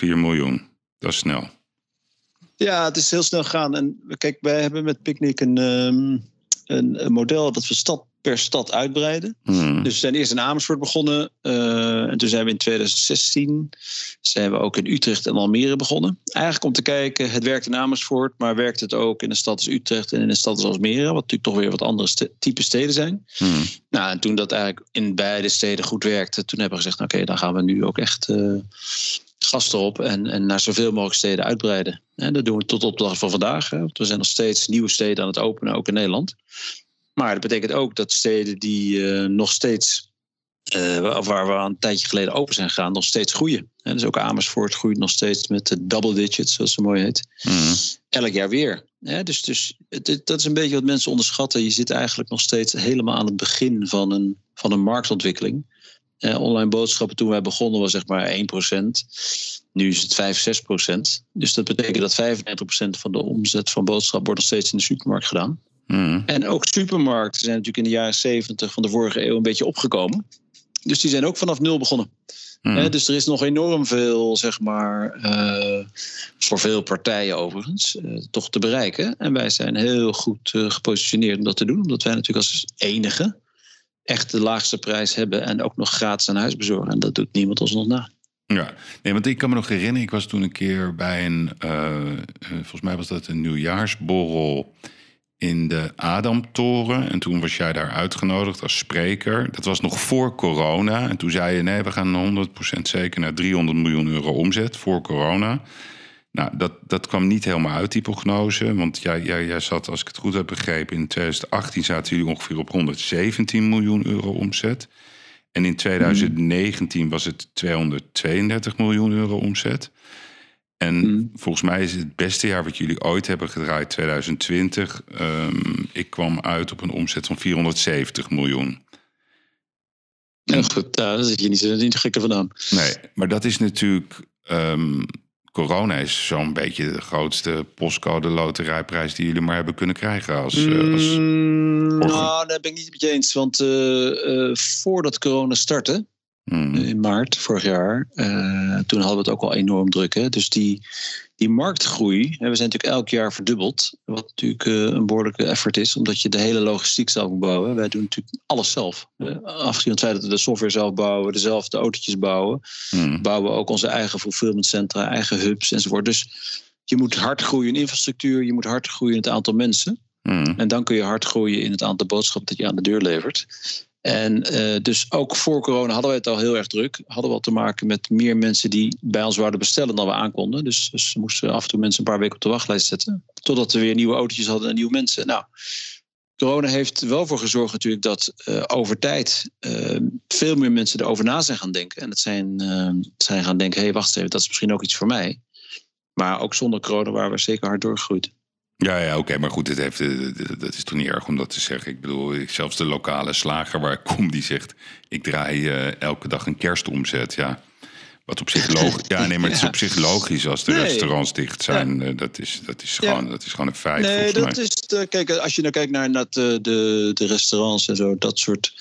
Speaker 1: miljoen. Dat is snel.
Speaker 2: Ja, het is heel snel gegaan. En kijk, wij hebben met Picnic een, um, een, een, model dat we stad per stad uitbreiden.
Speaker 1: Hmm.
Speaker 2: Dus we zijn eerst in Amersfoort begonnen. Uh, en toen zijn we in 2016 zijn we ook in Utrecht en Almere begonnen. Eigenlijk om te kijken, het werkt in Amersfoort, maar werkt het ook in een stad als Utrecht en in een stad als Almere, wat natuurlijk toch weer wat andere st type steden zijn.
Speaker 1: Hmm.
Speaker 2: Nou, en toen dat eigenlijk in beide steden goed werkte, toen hebben we gezegd, oké, okay, dan gaan we nu ook echt uh, gas erop en, en naar zoveel mogelijk steden uitbreiden. En dat doen we tot op de dag van vandaag. Hè. We zijn nog steeds nieuwe steden aan het openen, ook in Nederland. Maar dat betekent ook dat steden die uh, nog steeds, uh, waar we een tijdje geleden open zijn gegaan, nog steeds groeien. En dus ook Amersfoort groeit nog steeds met de double digits, zoals het mooi heet.
Speaker 1: Mm.
Speaker 2: Elk jaar weer. Ja, dus dus het, dat is een beetje wat mensen onderschatten. Je zit eigenlijk nog steeds helemaal aan het begin van een, van een marktontwikkeling. Uh, online boodschappen toen wij begonnen was zeg maar 1%. Nu is het 5, 6 procent. Dus dat betekent dat 95 procent van de omzet van boodschap wordt nog steeds in de supermarkt gedaan.
Speaker 1: Mm.
Speaker 2: En ook supermarkten zijn natuurlijk in de jaren 70 van de vorige eeuw een beetje opgekomen. Dus die zijn ook vanaf nul begonnen.
Speaker 1: Mm.
Speaker 2: He, dus er is nog enorm veel, zeg maar, uh, voor veel partijen overigens, uh, toch te bereiken. En wij zijn heel goed uh, gepositioneerd om dat te doen. Omdat wij natuurlijk als enige echt de laagste prijs hebben en ook nog gratis aan huis bezorgen. En dat doet niemand ons nog na.
Speaker 1: Ja, nee, want ik kan me nog herinneren, ik was toen een keer bij een, volgens mij was dat een nieuwjaarsborrel in de Adamtoren. En toen was jij daar uitgenodigd als spreker. Dat was nog voor corona. En toen zei je, nee, we gaan 100% zeker naar 300 miljoen euro omzet voor corona. Nou, dat, dat kwam niet helemaal uit, die prognose. Want jij, jij, jij zat, als ik het goed heb begrepen, in 2018 zaten jullie ongeveer op 117 miljoen euro omzet. En in 2019 was het 232 miljoen euro omzet. En
Speaker 2: Mm.
Speaker 1: volgens mij is het het beste jaar wat jullie ooit hebben gedraaid, 2020. Um, ik kwam uit op een omzet van 470 miljoen.
Speaker 2: Ja, goed, daar zit je niet niet gekke vandaan.
Speaker 1: Nee, maar dat is natuurlijk. Um, corona is zo'n beetje de grootste postcode loterijprijs die jullie maar hebben kunnen krijgen als. Als
Speaker 2: mm, nou, daar ben ik niet met je eens. Want uh, uh, voordat corona startte,
Speaker 1: Hmm.
Speaker 2: in maart vorig jaar. Uh, toen hadden we het ook al enorm druk. Hè? Dus die, die marktgroei, hè, we zijn natuurlijk elk jaar verdubbeld. Wat natuurlijk uh, een behoorlijke effort is, omdat je de hele logistiek zelf moet bouwen. Wij doen natuurlijk alles zelf. Uh, afgezien van het feit dat we de software zelf bouwen, dezelfde autootjes bouwen,
Speaker 1: hmm.
Speaker 2: bouwen we ook onze eigen fulfillmentcentra, eigen hubs enzovoort. Dus je moet hard groeien in infrastructuur, je moet hard groeien in het aantal mensen.
Speaker 1: Hmm.
Speaker 2: En dan kun je hard groeien in het aantal boodschappen dat je aan de deur levert. En uh, dus ook voor corona hadden we het al heel erg druk. Hadden we al te maken met meer mensen die bij ons wouden bestellen dan we aankonden. Dus, dus moesten af en toe mensen een paar weken op de wachtlijst zetten. Totdat we weer nieuwe autootjes hadden en nieuwe mensen. Nou, corona heeft wel voor gezorgd natuurlijk dat uh, over tijd uh, veel meer mensen erover na zijn gaan denken. En het zijn, zijn gaan denken, hé, hey, wacht even, dat is misschien ook iets voor mij. Maar ook zonder corona waren we zeker hard doorgegroeid.
Speaker 1: Ja, ja oké, maar goed, het heeft, dat is toch niet erg om dat te zeggen. Ik bedoel, zelfs de lokale slager waar ik kom, die zegt... ik draai elke dag een kerstomzet, ja... Wat op zich logisch. Ja, nee, maar het is op zich logisch als de nee. restaurants dicht zijn. Ja. Dat, is, dat, is gewoon, ja. dat is gewoon een feit.
Speaker 2: Nee, dat
Speaker 1: mij.
Speaker 2: is. De, kijk, als je nou kijkt naar, naar de, de, de, restaurants en zo, dat soort.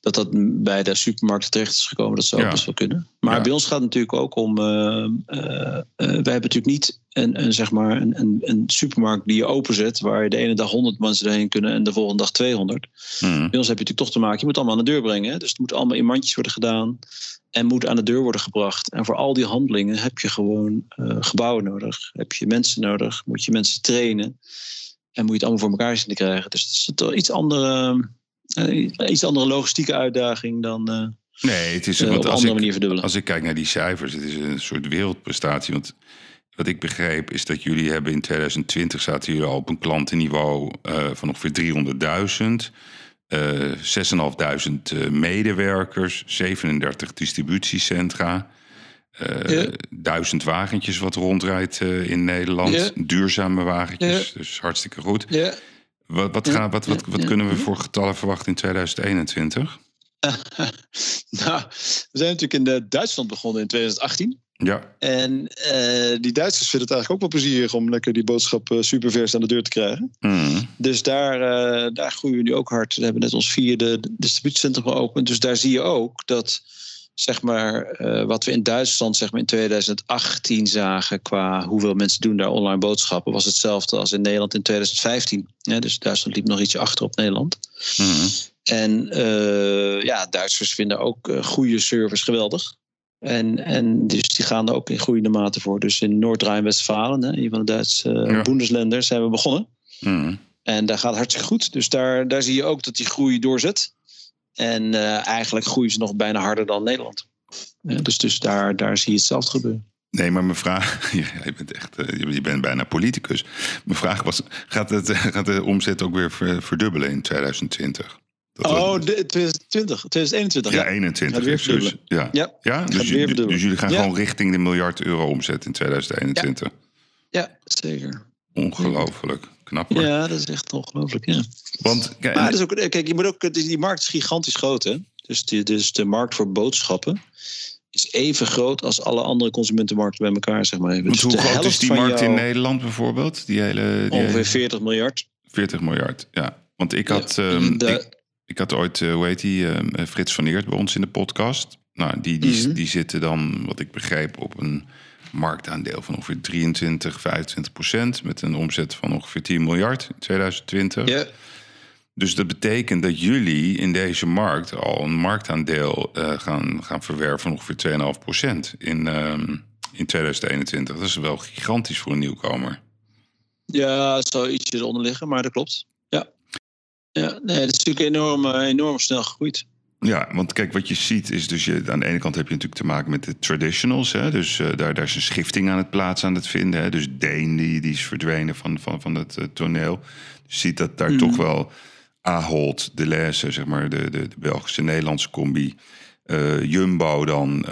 Speaker 2: Dat dat bij de supermarkten terecht is gekomen, dat zou ja. best wel kunnen. Maar bij ons gaat het natuurlijk ook om. Uh, uh, uh, wij hebben natuurlijk niet een, een, zeg maar een, een, een, supermarkt die je openzet, waar je de ene dag 100 mensen erheen kunnen en de volgende dag 200. Mm. Bij ons heb je natuurlijk toch te maken, je moet allemaal aan de deur brengen. Hè? Dus het moet allemaal in mandjes worden gedaan en moet aan de deur worden gebracht. En voor al die handelingen heb je gewoon uh, gebouwen nodig. Heb je mensen nodig, moet je mensen trainen. En moet je het allemaal voor elkaar zien te krijgen. Dus het is toch iets andere, uh, iets andere logistieke uitdaging dan. Uh,
Speaker 1: nee, het is
Speaker 2: op een andere
Speaker 1: ik,
Speaker 2: manier verdubbelen.
Speaker 1: Als ik kijk naar die cijfers, het is een soort wereldprestatie. Want wat ik begreep is dat jullie hebben in 2020 zaten jullie al op een klantenniveau van ongeveer 300.000. Uh, 6.500 uh, medewerkers, 37 distributiecentra, uh,
Speaker 2: Ja.
Speaker 1: duizend wagentjes wat rondrijdt uh, in Nederland,
Speaker 2: Ja.
Speaker 1: duurzame wagentjes, dus hartstikke goed.
Speaker 2: Ja.
Speaker 1: Wat, wat, gaan, wat, wat, wat kunnen we voor getallen verwachten in 2021?
Speaker 2: nou, we zijn natuurlijk in Duitsland begonnen in 2018.
Speaker 1: Ja,
Speaker 2: En eh, die Duitsers vinden het eigenlijk ook wel plezierig om lekker die boodschap eh, supervers aan de deur te krijgen.
Speaker 1: mm.
Speaker 2: Dus daar, eh, daar groeien we nu ook hard. We hebben net ons vierde distributiecentrum geopend. Dus daar zie je ook dat zeg maar, wat we in Duitsland zeg maar, in 2018 zagen qua hoeveel mensen doen daar online boodschappen, was hetzelfde als in Nederland in 2015. Ja, dus Duitsland liep nog ietsje achter op Nederland.
Speaker 1: Mm.
Speaker 2: En ja, Duitsers vinden ook goede service geweldig. En, en dus die gaan er ook in groeiende mate voor. Dus in Noord-Rijn-Westfalen, een van de Duitse uh,
Speaker 1: Ja.
Speaker 2: Bundesländer, zijn we begonnen.
Speaker 1: Mm.
Speaker 2: En daar gaat het hartstikke goed. Dus daar, daar zie je ook dat die groei doorzet. En eh, eigenlijk groeien ze nog bijna harder dan Nederland. Dus dus daar, daar zie je hetzelfde gebeuren.
Speaker 1: Nee, maar mijn vraag. Je bent echt. eh, Je bent bijna politicus. Mijn vraag was: gaat, het, gaat de omzet ook weer ver- verdubbelen in 2020? Dat
Speaker 2: Oh,
Speaker 1: was-
Speaker 2: de, 2020, 2021.
Speaker 1: ja,
Speaker 2: Ja,
Speaker 1: 21.
Speaker 2: Gaat weer
Speaker 1: is dus, ja.
Speaker 2: Ja,
Speaker 1: ja? Dus, dus jullie gaan
Speaker 2: Ja.
Speaker 1: gewoon richting de miljard euro omzet in 2021.
Speaker 2: ja zeker.
Speaker 1: Ongelooflijk. Knap hoor.
Speaker 2: Ja, dat is echt ongelooflijk. Ja.
Speaker 1: Want kijk,
Speaker 2: Maar dat is ook, kijk, je moet ook, die markt is gigantisch groot. Hè? Dus, die, dus de markt voor boodschappen is even groot als alle andere consumentenmarkten bij elkaar. Zeg maar even. Dus
Speaker 1: hoe groot is die markt in Nederland bijvoorbeeld? Die hele, die
Speaker 2: Ongeveer
Speaker 1: hele
Speaker 2: 40 miljard.
Speaker 1: 40 miljard. Ja. Want ik had,
Speaker 2: Ja,
Speaker 1: ehm,
Speaker 2: de-
Speaker 1: ik, ik had ooit, eh, hoe heet die, ehm, Frits van Eert bij ons in de podcast. Nou, die, die,
Speaker 2: Mhm.
Speaker 1: die zitten dan, wat ik begreep, op een marktaandeel van ongeveer 23, 25 procent. Met een omzet van ongeveer 10 miljard in 2020.
Speaker 2: Ja,
Speaker 1: Dus dat betekent dat jullie in deze markt al een marktaandeel eh, gaan, gaan verwerven van ongeveer 2,5 procent in, ehm, in 2021. Dat is wel gigantisch voor een nieuwkomer.
Speaker 2: ja, het zou ietsje eronder liggen, maar dat klopt. Ja, nee, het is natuurlijk enorm, eh, enorm snel gegroeid.
Speaker 1: Ja, want kijk, wat je ziet is dus... Je, aan de ene kant heb je natuurlijk te maken met de traditionals. Hè? Dus eh, daar, daar is een schifting aan het plaats aan het vinden. Hè? Dus Deen, die, die is verdwenen van, van, van het eh, toneel. Je ziet dat daar
Speaker 2: Mhm.
Speaker 1: toch wel Ahold, De zeg maar, de, de, de Belgische-Nederlandse combi... eh, Jumbo dan,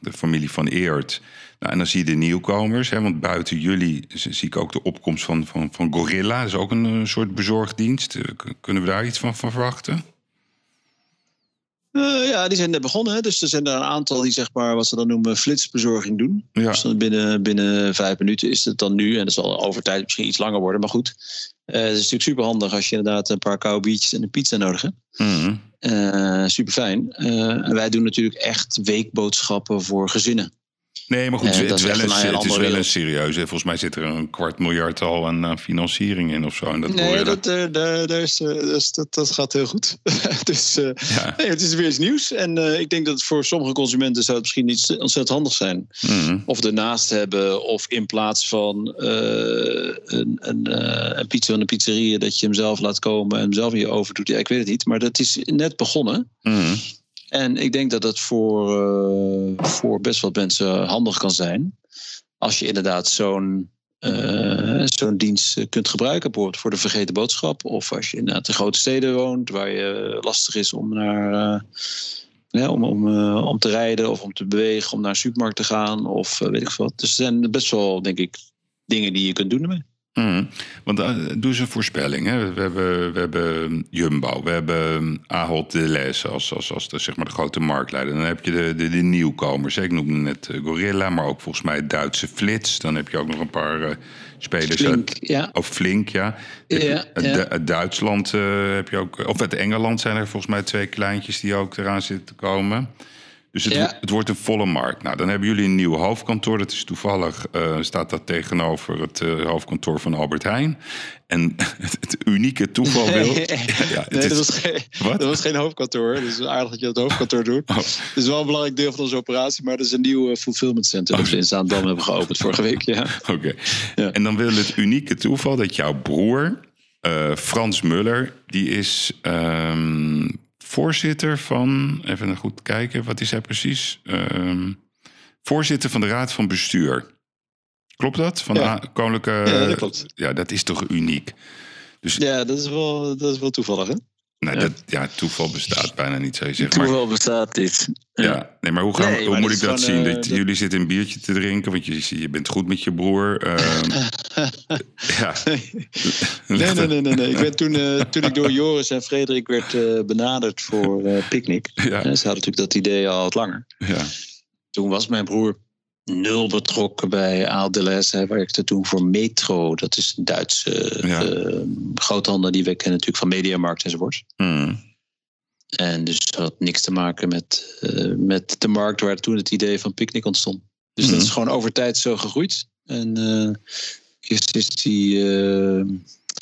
Speaker 1: de familie van Eert... Nou, en dan zie je de nieuwkomers, hè, want buiten jullie zie ik ook de opkomst van, van, van Gorilla. Dat is ook een, eh, soort bezorgdienst. Eh, Kunnen we daar iets van, van verwachten?
Speaker 2: Eh, ja, die zijn net begonnen. Hè? Dus er zijn er een aantal die zeg maar, wat ze dan noemen, flitsbezorging doen.
Speaker 1: Ja.
Speaker 2: Dus dan binnen, binnen vijf minuten is het dan nu. En dat zal over tijd misschien iets langer worden, maar goed. Eh, het is natuurlijk super handig als je inderdaad een paar koude biertjes en een pizza nodig hebt.
Speaker 1: Mhm.
Speaker 2: super fijn. wij doen natuurlijk echt weekboodschappen voor gezinnen.
Speaker 1: Nee, maar goed,
Speaker 2: Eh,
Speaker 1: het,
Speaker 2: dat
Speaker 1: is wel een,
Speaker 2: een
Speaker 1: het is
Speaker 2: andere
Speaker 1: wel een
Speaker 2: wereld.
Speaker 1: serieus. hè. Volgens mij zit er een kwart miljard al aan aan financiering in of zo. En dat hoor
Speaker 2: nee,
Speaker 1: je
Speaker 2: dat, eh, daar, daar is, eh, dat, is- dat, dat gaat heel goed. dus eh,
Speaker 1: Ja.
Speaker 2: nee, het is weer iets nieuws. En eh, ik denk dat voor sommige consumenten zou het misschien niet ontzettend handig zijn.
Speaker 1: Mhm.
Speaker 2: Of ernaast hebben, of in plaats van eh, een, een, eh, een pizza van een pizzeria, dat je hem zelf laat komen en hem zelf in je oven doet. Ja, ik weet het niet, maar dat is net begonnen.
Speaker 1: Mhm.
Speaker 2: En ik denk dat het voor, eh, voor best wat mensen handig kan zijn. Als je inderdaad zo'n eh, zo'n dienst eh, kunt gebruiken. Bijvoorbeeld voor de vergeten boodschap. Of als je in de grote steden woont waar je lastig is om naar. om, om, om te rijden of om te bewegen, om naar een supermarkt te gaan of weet ik wat. Dus er zijn best wel, denk ik, dingen die je kunt doen ermee.
Speaker 1: Mhm. Want eh, doe eens een voorspelling. Hè? We, hebben, we hebben Jumbo, we hebben Ahold Delhaize als, als, als de, zeg maar de grote marktleider. Dan heb je de, de, de nieuwkomers. hè. Ik noemde net eh, Gorilla, maar ook volgens mij Duitse Flits. Dan heb je ook nog een paar eh, spelers
Speaker 2: Flink,
Speaker 1: uit...
Speaker 2: ja.
Speaker 1: Of Flink, ja. Heb je-
Speaker 2: Ja,
Speaker 1: uit,
Speaker 2: ja.
Speaker 1: Du- uit Duitsland heb je ook... Of uit Engeland zijn er volgens mij twee kleintjes die ook eraan zitten te komen. Dus het,
Speaker 2: Ja.
Speaker 1: het wordt een volle markt. Nou, dan hebben jullie een nieuw hoofdkantoor. Dat is toevallig, eh, staat dat tegenover het eh, hoofdkantoor van Albert Heijn. En het, het unieke toeval wil... Ja,
Speaker 2: nee,
Speaker 1: is-
Speaker 2: dat was, geen, dat was geen hoofdkantoor. Dus aardig dat je het hoofdkantoor doet.
Speaker 1: Oh.
Speaker 2: Het is wel een belangrijk deel van onze operatie, maar dat is een nieuw eh, fulfillment center dat we in Zaandam hebben geopend vorige week. Ja.
Speaker 1: Oké.
Speaker 2: Ja.
Speaker 1: En dan wil het unieke toeval dat jouw broer, Frans Muller, die is ehm, voorzitter van. Even goed kijken, wat is hij precies? Ehm, voorzitter van de Raad van Bestuur. Klopt dat? Van
Speaker 2: Ja.
Speaker 1: de Koninklijke.
Speaker 2: Ja, dat klopt.
Speaker 1: Ja, dat is toch uniek? Dus
Speaker 2: ja, dat is wel, dat is wel toevallig, hè?
Speaker 1: Nou,
Speaker 2: ja.
Speaker 1: Dat, ja, toeval bestaat bijna niet, zou je zeggen. Maar,
Speaker 2: Toeval bestaat dit.
Speaker 1: ja. nee, maar hoe, gaan,
Speaker 2: Nee,
Speaker 1: hoe moet ik dat zien?
Speaker 2: eh,
Speaker 1: dat, Jullie zitten een biertje te drinken, want je, je bent goed met je broer. ehm, ja.
Speaker 2: Nee, nee, nee, nee, nee. Ik ben toen, eh, toen ik door Joris en Frederik werd eh, benaderd voor Picnic.
Speaker 1: Ja.
Speaker 2: Eh, ze hadden natuurlijk dat idee al wat langer.
Speaker 1: Ja.
Speaker 2: Toen was mijn broer nul betrokken bij Aal Delhaize. Hij werkte toen voor Metro. Dat is een Duitse
Speaker 1: Ja.
Speaker 2: eh, groothandel die we kennen natuurlijk van Mediamarkt enzovoort.
Speaker 1: Hmm.
Speaker 2: En dus dat had niks te maken met, eh, met de markt waar toen het idee van Picnic ontstond. Dus dat is gewoon over tijd zo gegroeid. En eerst is die eh,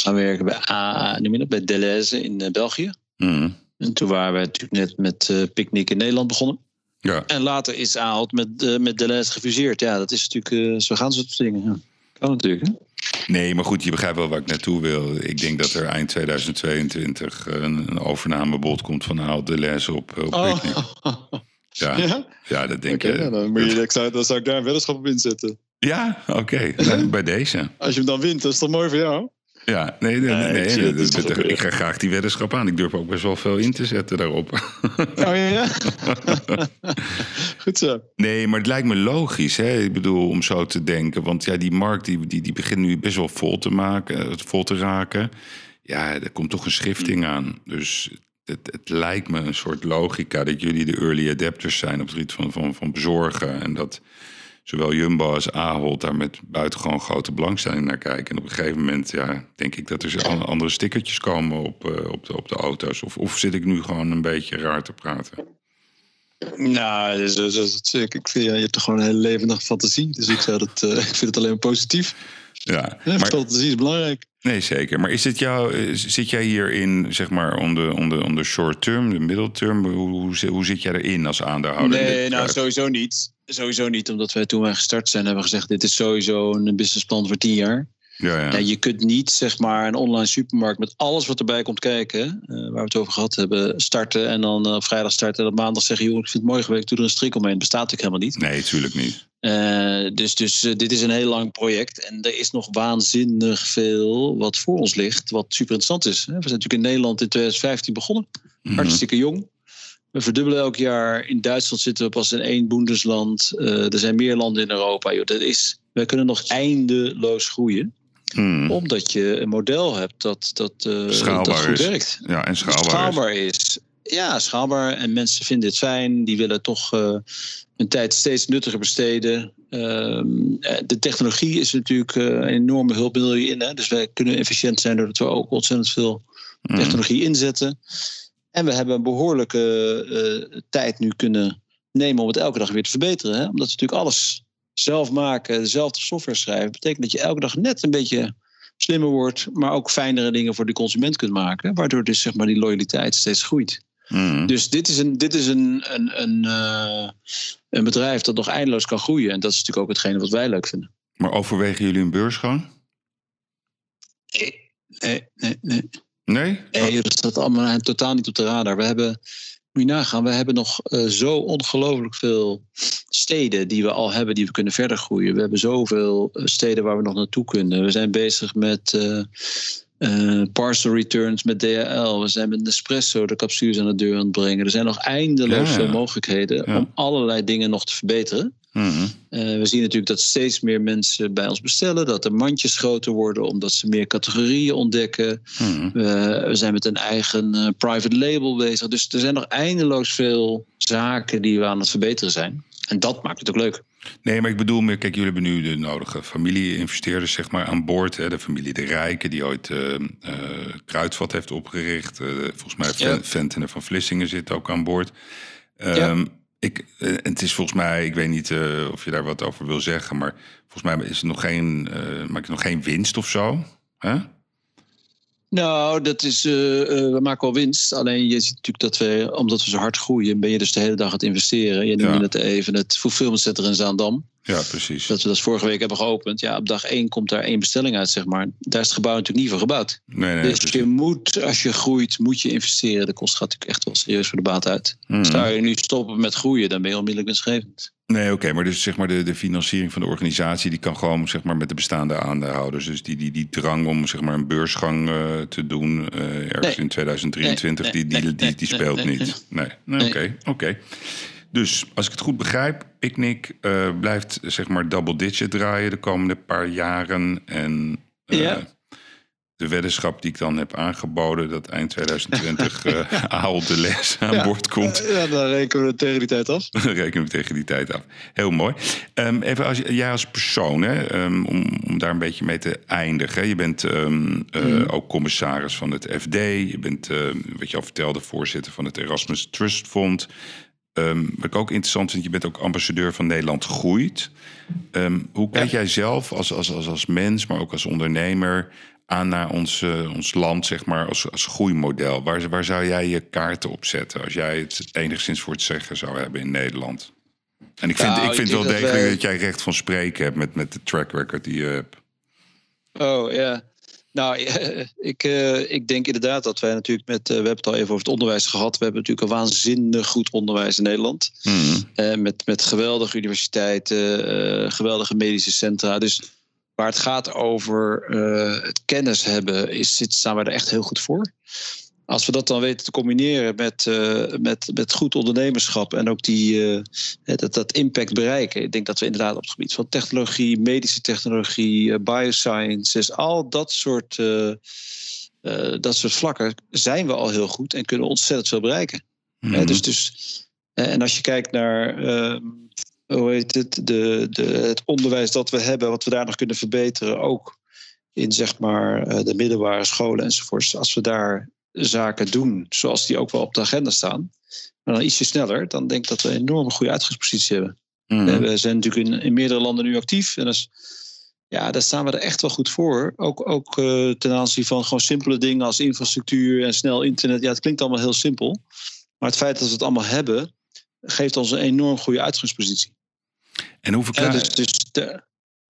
Speaker 2: gaan werken bij, A, bij Delhaize in België.
Speaker 1: Hmm.
Speaker 2: En toen waren wij natuurlijk net met Picnic in Nederland begonnen.
Speaker 1: Ja.
Speaker 2: En later is Ahold met, eh met Deleuze gefuseerd. Ja, dat is natuurlijk, eh, zo gaan ze dingen. Ja. Kan natuurlijk, hè?
Speaker 1: Nee, maar goed, je begrijpt wel waar ik naartoe wil. Ik denk dat er eind 2022 een, een overnamebod komt van Ahold Delhaize op, op Picnic. Ja, ja.
Speaker 2: ja?
Speaker 1: dat denk ik.
Speaker 2: ja, dan, moet je, ik zou, dan zou ik daar een weddenschap op inzetten.
Speaker 1: Ja, oké. Nou, bij deze.
Speaker 2: Als je hem dan wint, dat is toch mooi voor jou?
Speaker 1: Ja, nee, nee,
Speaker 2: Nee,
Speaker 1: nee,
Speaker 2: ik
Speaker 1: nee, dat- dat- ga graag die weddenschap aan. Ik durf ook best wel veel in te zetten daarop.
Speaker 2: Oh ja, ja. Goed zo.
Speaker 1: Nee, maar het lijkt me logisch, hè? Ik bedoel, om zo te denken. Want ja, die markt die, die, die begint nu best wel vol te, maken, eh, vol te raken. Ja, er komt toch een schifting aan. Dus het, het lijkt me een soort logica dat jullie de early adapters zijn op het gebied van, van, van bezorgen. En dat zowel Jumbo als Ahold daar met buitengewoon grote belangstelling naar kijken. En op een gegeven moment, ja, denk ik dat er andere stickertjes komen op, eh, op, de, op de auto's. Of, of zit ik nu gewoon een beetje raar te praten?
Speaker 2: Nou, dus, dus, dus, ik ik ja, je hebt toch gewoon een hele levendige fantasie. Dus ik, zou dat, eh, ik vind het alleen maar positief.
Speaker 1: Ja,
Speaker 2: Ja,
Speaker 1: maar,
Speaker 2: Fantasie is belangrijk.
Speaker 1: Nee, zeker. Maar is dit jou, eh, zit jij hierin, zeg maar, onder, onder, onder short term, de middle term? Hoe, hoe, hoe zit jij erin als aandeelhouder?
Speaker 2: Nee, nou sowieso niet. Sowieso niet, omdat wij toen wij gestart zijn hebben gezegd... dit is sowieso een businessplan voor tien jaar.
Speaker 1: Ja, ja.
Speaker 2: Ja, je kunt niet zeg maar een online supermarkt met alles wat erbij komt kijken... eh, waar we het over gehad hebben, starten en dan eh, op vrijdag starten... en op maandag zeggen, joh, ik vind het mooi geweest, doe er een strik omheen. Bestaat natuurlijk helemaal niet.
Speaker 1: Nee, tuurlijk niet.
Speaker 2: Eh, dus dus dit is een heel lang project. En er is nog waanzinnig veel wat voor ons ligt, wat super interessant is. hè. We zijn natuurlijk in Nederland in 2015 begonnen.
Speaker 1: Mhm.
Speaker 2: Hartstikke jong. We verdubbelen elk jaar. In Duitsland zitten we pas in één Bundesland. Eh, er zijn meer landen in Europa. Joh, dat is, wij kunnen nog eindeloos groeien.
Speaker 1: Hmm.
Speaker 2: Omdat je een model hebt dat, dat, eh,
Speaker 1: Schaalbaar
Speaker 2: dat goed
Speaker 1: is.
Speaker 2: werkt.
Speaker 1: Ja, en schaalbaar. is.
Speaker 2: Schaalbaar is. Ja, schaalbaar. En mensen vinden het fijn. Die willen toch eh, hun tijd steeds nuttiger besteden. Ehm, eh, de technologie is natuurlijk een enorme hulpmiddel hierin. Hè? Dus wij kunnen efficiënt zijn doordat we ook ontzettend veel
Speaker 1: Hmm.
Speaker 2: technologie inzetten. En we hebben een behoorlijke eh, tijd nu kunnen nemen om het elke dag weer te verbeteren. Hè? Omdat we natuurlijk alles zelf maken, dezelfde software schrijven. betekent dat je elke dag net een beetje slimmer wordt, maar ook fijnere dingen voor de consument kunt maken. Waardoor dus zeg maar die loyaliteit steeds groeit.
Speaker 1: Hmm.
Speaker 2: Dus dit is een, dit is een, een, een, eh, een bedrijf dat nog eindeloos kan groeien. En dat is natuurlijk ook hetgene wat wij leuk vinden.
Speaker 1: Maar overwegen jullie een beursgang?
Speaker 2: Nee, nee, nee.
Speaker 1: Nee?
Speaker 2: Nee, dat staat allemaal totaal niet op de radar. We hebben Moet je nagaan, we hebben nog uh, zo ongelooflijk veel steden die we al hebben, die we kunnen verder groeien. We hebben zoveel steden waar we nog naartoe kunnen. We zijn bezig met uh, parcel returns met DHL. We zijn met Nespresso de capsules aan de deur aan het brengen. Er zijn nog eindeloos veel mogelijkheden om allerlei dingen nog te verbeteren. Mhm. Eh, we zien natuurlijk dat steeds meer mensen bij ons bestellen, dat de mandjes groter worden omdat ze meer categorieën ontdekken. Mhm. we, we, zijn met een eigen uh, private label bezig. Dus er zijn nog eindeloos veel zaken die we aan het verbeteren zijn. En dat maakt het ook leuk.
Speaker 1: Nee, maar ik bedoel meer, kijk, jullie hebben nu de nodige familie-investeerders zeg maar, aan boord. Hè? De familie De Rijken, die ooit uh, Kruidvat heeft opgericht. Uh, volgens mij ja. Van Vlissingen zit ook aan boord. Um, ik, het is volgens mij, ik weet niet of je daar wat over wil zeggen, maar volgens mij is er nog geen, maak je nog geen winst of zo.
Speaker 2: Nou, dat is, uh, we maken wel winst. Alleen je ziet natuurlijk dat we, omdat we zo hard groeien, ben je dus de hele dag aan het investeren. Je noemde het even het fulfillment center in Zaandam.
Speaker 1: Ja, precies.
Speaker 2: Dat we dat vorige week hebben geopend. Ja, op dag één komt daar één bestelling uit, zeg maar. Daar is het gebouw natuurlijk niet voor gebouwd.
Speaker 1: Nee, nee,
Speaker 2: dus je moet, als je groeit, moet je investeren. De kost gaat natuurlijk echt wel serieus voor de baat uit. Mm. Zou je nu stoppen met groeien, dan ben je onmiddellijk winstgevend.
Speaker 1: Nee, oké, maar dus zeg maar de, de financiering van de organisatie die kan gewoon zeg maar met de bestaande aandeelhouders. Dus die, die, die drang om zeg maar een beursgang uh, te doen uh, ergens in 2023, die, die, die, die, speelt niet. Nee, nee oké, oké. Dus als ik het goed begrijp, Picnic uh, blijft zeg maar double digit draaien de komende paar jaren. En ja de weddenschap die ik dan heb aangeboden, dat eind 2020 uh, Aal de Les aan boord komt.
Speaker 2: Ja, dan rekenen we tegen die tijd af.
Speaker 1: dan rekenen we tegen die tijd af. Heel mooi. Um, even als jij als persoon, hè, um, om, om daar een beetje mee te eindigen. Je bent um, uh, mm. ook commissaris van het FD. Je bent, wat je al vertelde, voorzitter van het Erasmus Trust Fond. wat ik ook interessant vind, je bent ook ambassadeur van Nederland Groeit. hoe kijk jij zelf als, als, als, als mens, maar ook als ondernemer aan naar ons, uh, ons land, zeg maar, als, als groeimodel? Waar, waar zou jij je kaarten op zetten als jij het enigszins voor het zeggen zou hebben in Nederland? En ik vind, nou, ik vind wel degelijk dat, jij recht van spreken hebt met, met de track record die je hebt.
Speaker 2: Oh ja. Nou, ik, uh, ik denk inderdaad dat wij natuurlijk met. Uh, we hebben het al even over het onderwijs gehad. We hebben natuurlijk een waanzinnig goed onderwijs in Nederland. Mm. Uh, met, met geweldige universiteiten, geweldige medische centra. Dus waar het gaat over het kennis hebben, is, staan we er echt heel goed voor. Als we dat dan weten te combineren met, uh, met, met goed ondernemerschap en ook die, uh, dat, dat impact bereiken. Ik denk dat we inderdaad op het gebied van technologie, medische technologie, biosciences, al dat soort, dat soort vlakken zijn we al heel goed en kunnen ontzettend veel bereiken. Mm dus, dus, en als je kijkt naar ehm, hoe heet het, de, de, het onderwijs dat we hebben, wat we daar nog kunnen verbeteren, ook in zeg maar eh, de middelbare scholen enzovoorts. Als we daar zaken doen, zoals die ook wel op de agenda staan, maar dan ietsje sneller, dan denk ik dat we een enorme goede uitgangspositie hebben. Mhm. We zijn natuurlijk in, in, meerdere landen nu actief. En dat ja, daar staan we er echt wel goed voor. Ook, ook uh, ten aanzien van gewoon simpele dingen als infrastructuur en snel internet. Ja, het klinkt allemaal heel simpel. Maar het feit dat we het allemaal hebben, geeft ons een enorm goede uitgangspositie.
Speaker 1: En hoe verklaar, dus, dus de,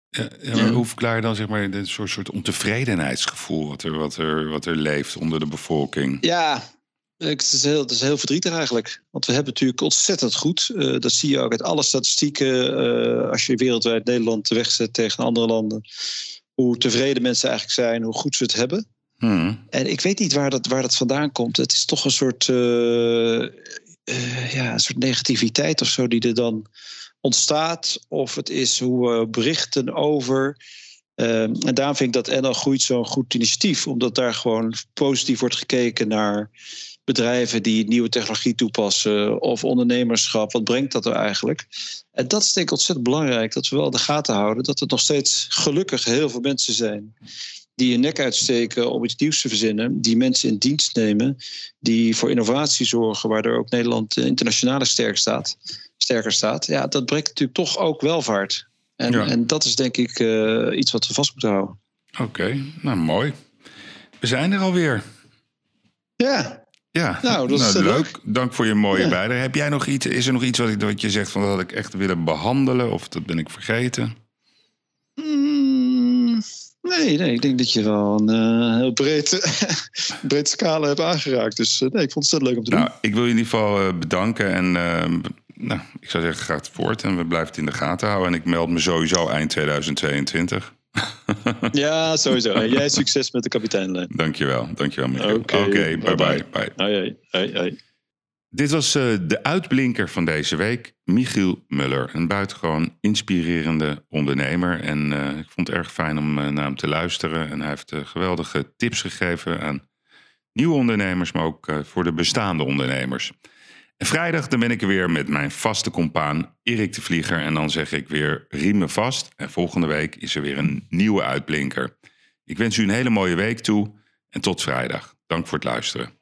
Speaker 1: ja, ja, hoe verklaar je dan zeg maar een soort, soort ontevredenheidsgevoel wat er, wat, er, wat er leeft onder de bevolking?
Speaker 2: Ja, het is, heel, het is heel verdrietig eigenlijk. Want we hebben natuurlijk ontzettend goed. Uh, dat zie je ook uit alle statistieken. Uh, als je wereldwijd Nederland wegzet tegen andere landen. Hoe tevreden mensen eigenlijk zijn, hoe goed ze het hebben. Hmm. En ik weet niet waar dat, waar dat vandaan komt. Het is toch een soort, uh, ja, een soort negativiteit of zo die er dan ontstaat, of het is hoe we berichten over. Ehm, en daarom vind ik dat NL Groeit zo'n goed initiatief, omdat daar gewoon positief wordt gekeken naar bedrijven die nieuwe technologie toepassen of ondernemerschap. Wat brengt dat er eigenlijk? En dat is denk ik ontzettend belangrijk, dat we wel de gaten houden dat er nog steeds gelukkig heel veel mensen zijn die hun nek uitsteken om iets nieuws te verzinnen, die mensen in dienst nemen, die voor innovatie zorgen, waardoor ook Nederland internationaal sterk staat sterker staat, ja, dat brengt natuurlijk toch ook welvaart. En, en dat is denk ik uh, iets wat we vast moeten houden.
Speaker 1: Oké, nou mooi. We zijn er alweer.
Speaker 2: Ja.
Speaker 1: Ja, nou, dat is nou, leuk. Dank voor je mooie ja. bijdrage. Heb jij nog iets? Is er nog iets wat, ik, wat je zegt van dat had ik echt willen behandelen of dat ben ik vergeten?
Speaker 2: Mm, Nee, nee, ik denk dat je wel een uh, heel breed, breed scala hebt aangeraakt. Dus uh, nee, ik vond het leuk om te doen.
Speaker 1: Nou, ik wil je in ieder geval bedanken. En nou, ik zou zeggen, ga het voort. En we blijven het in de gaten houden. En ik meld me sowieso eind 2022.
Speaker 2: ja, sowieso. En jij succes met de kapiteinlijn.
Speaker 1: Dankjewel, dankjewel Michiel. Oké, okay, okay, bye bye. bye.
Speaker 2: Hoi, hoi, hoi.
Speaker 1: Dit was uh, de uitblinker van deze week, Michiel Muller. Een buitengewoon inspirerende ondernemer. En uh, ik vond het erg fijn om uh, naar hem te luisteren. En hij heeft geweldige tips gegeven aan nieuwe ondernemers, maar ook voor de bestaande ondernemers. En vrijdag dan ben ik er weer met mijn vaste compaan Erik de Vlieger. En dan zeg ik weer riemen vast. En volgende week is er weer een nieuwe uitblinker. Ik wens u een hele mooie week toe en tot vrijdag. Dank voor het luisteren.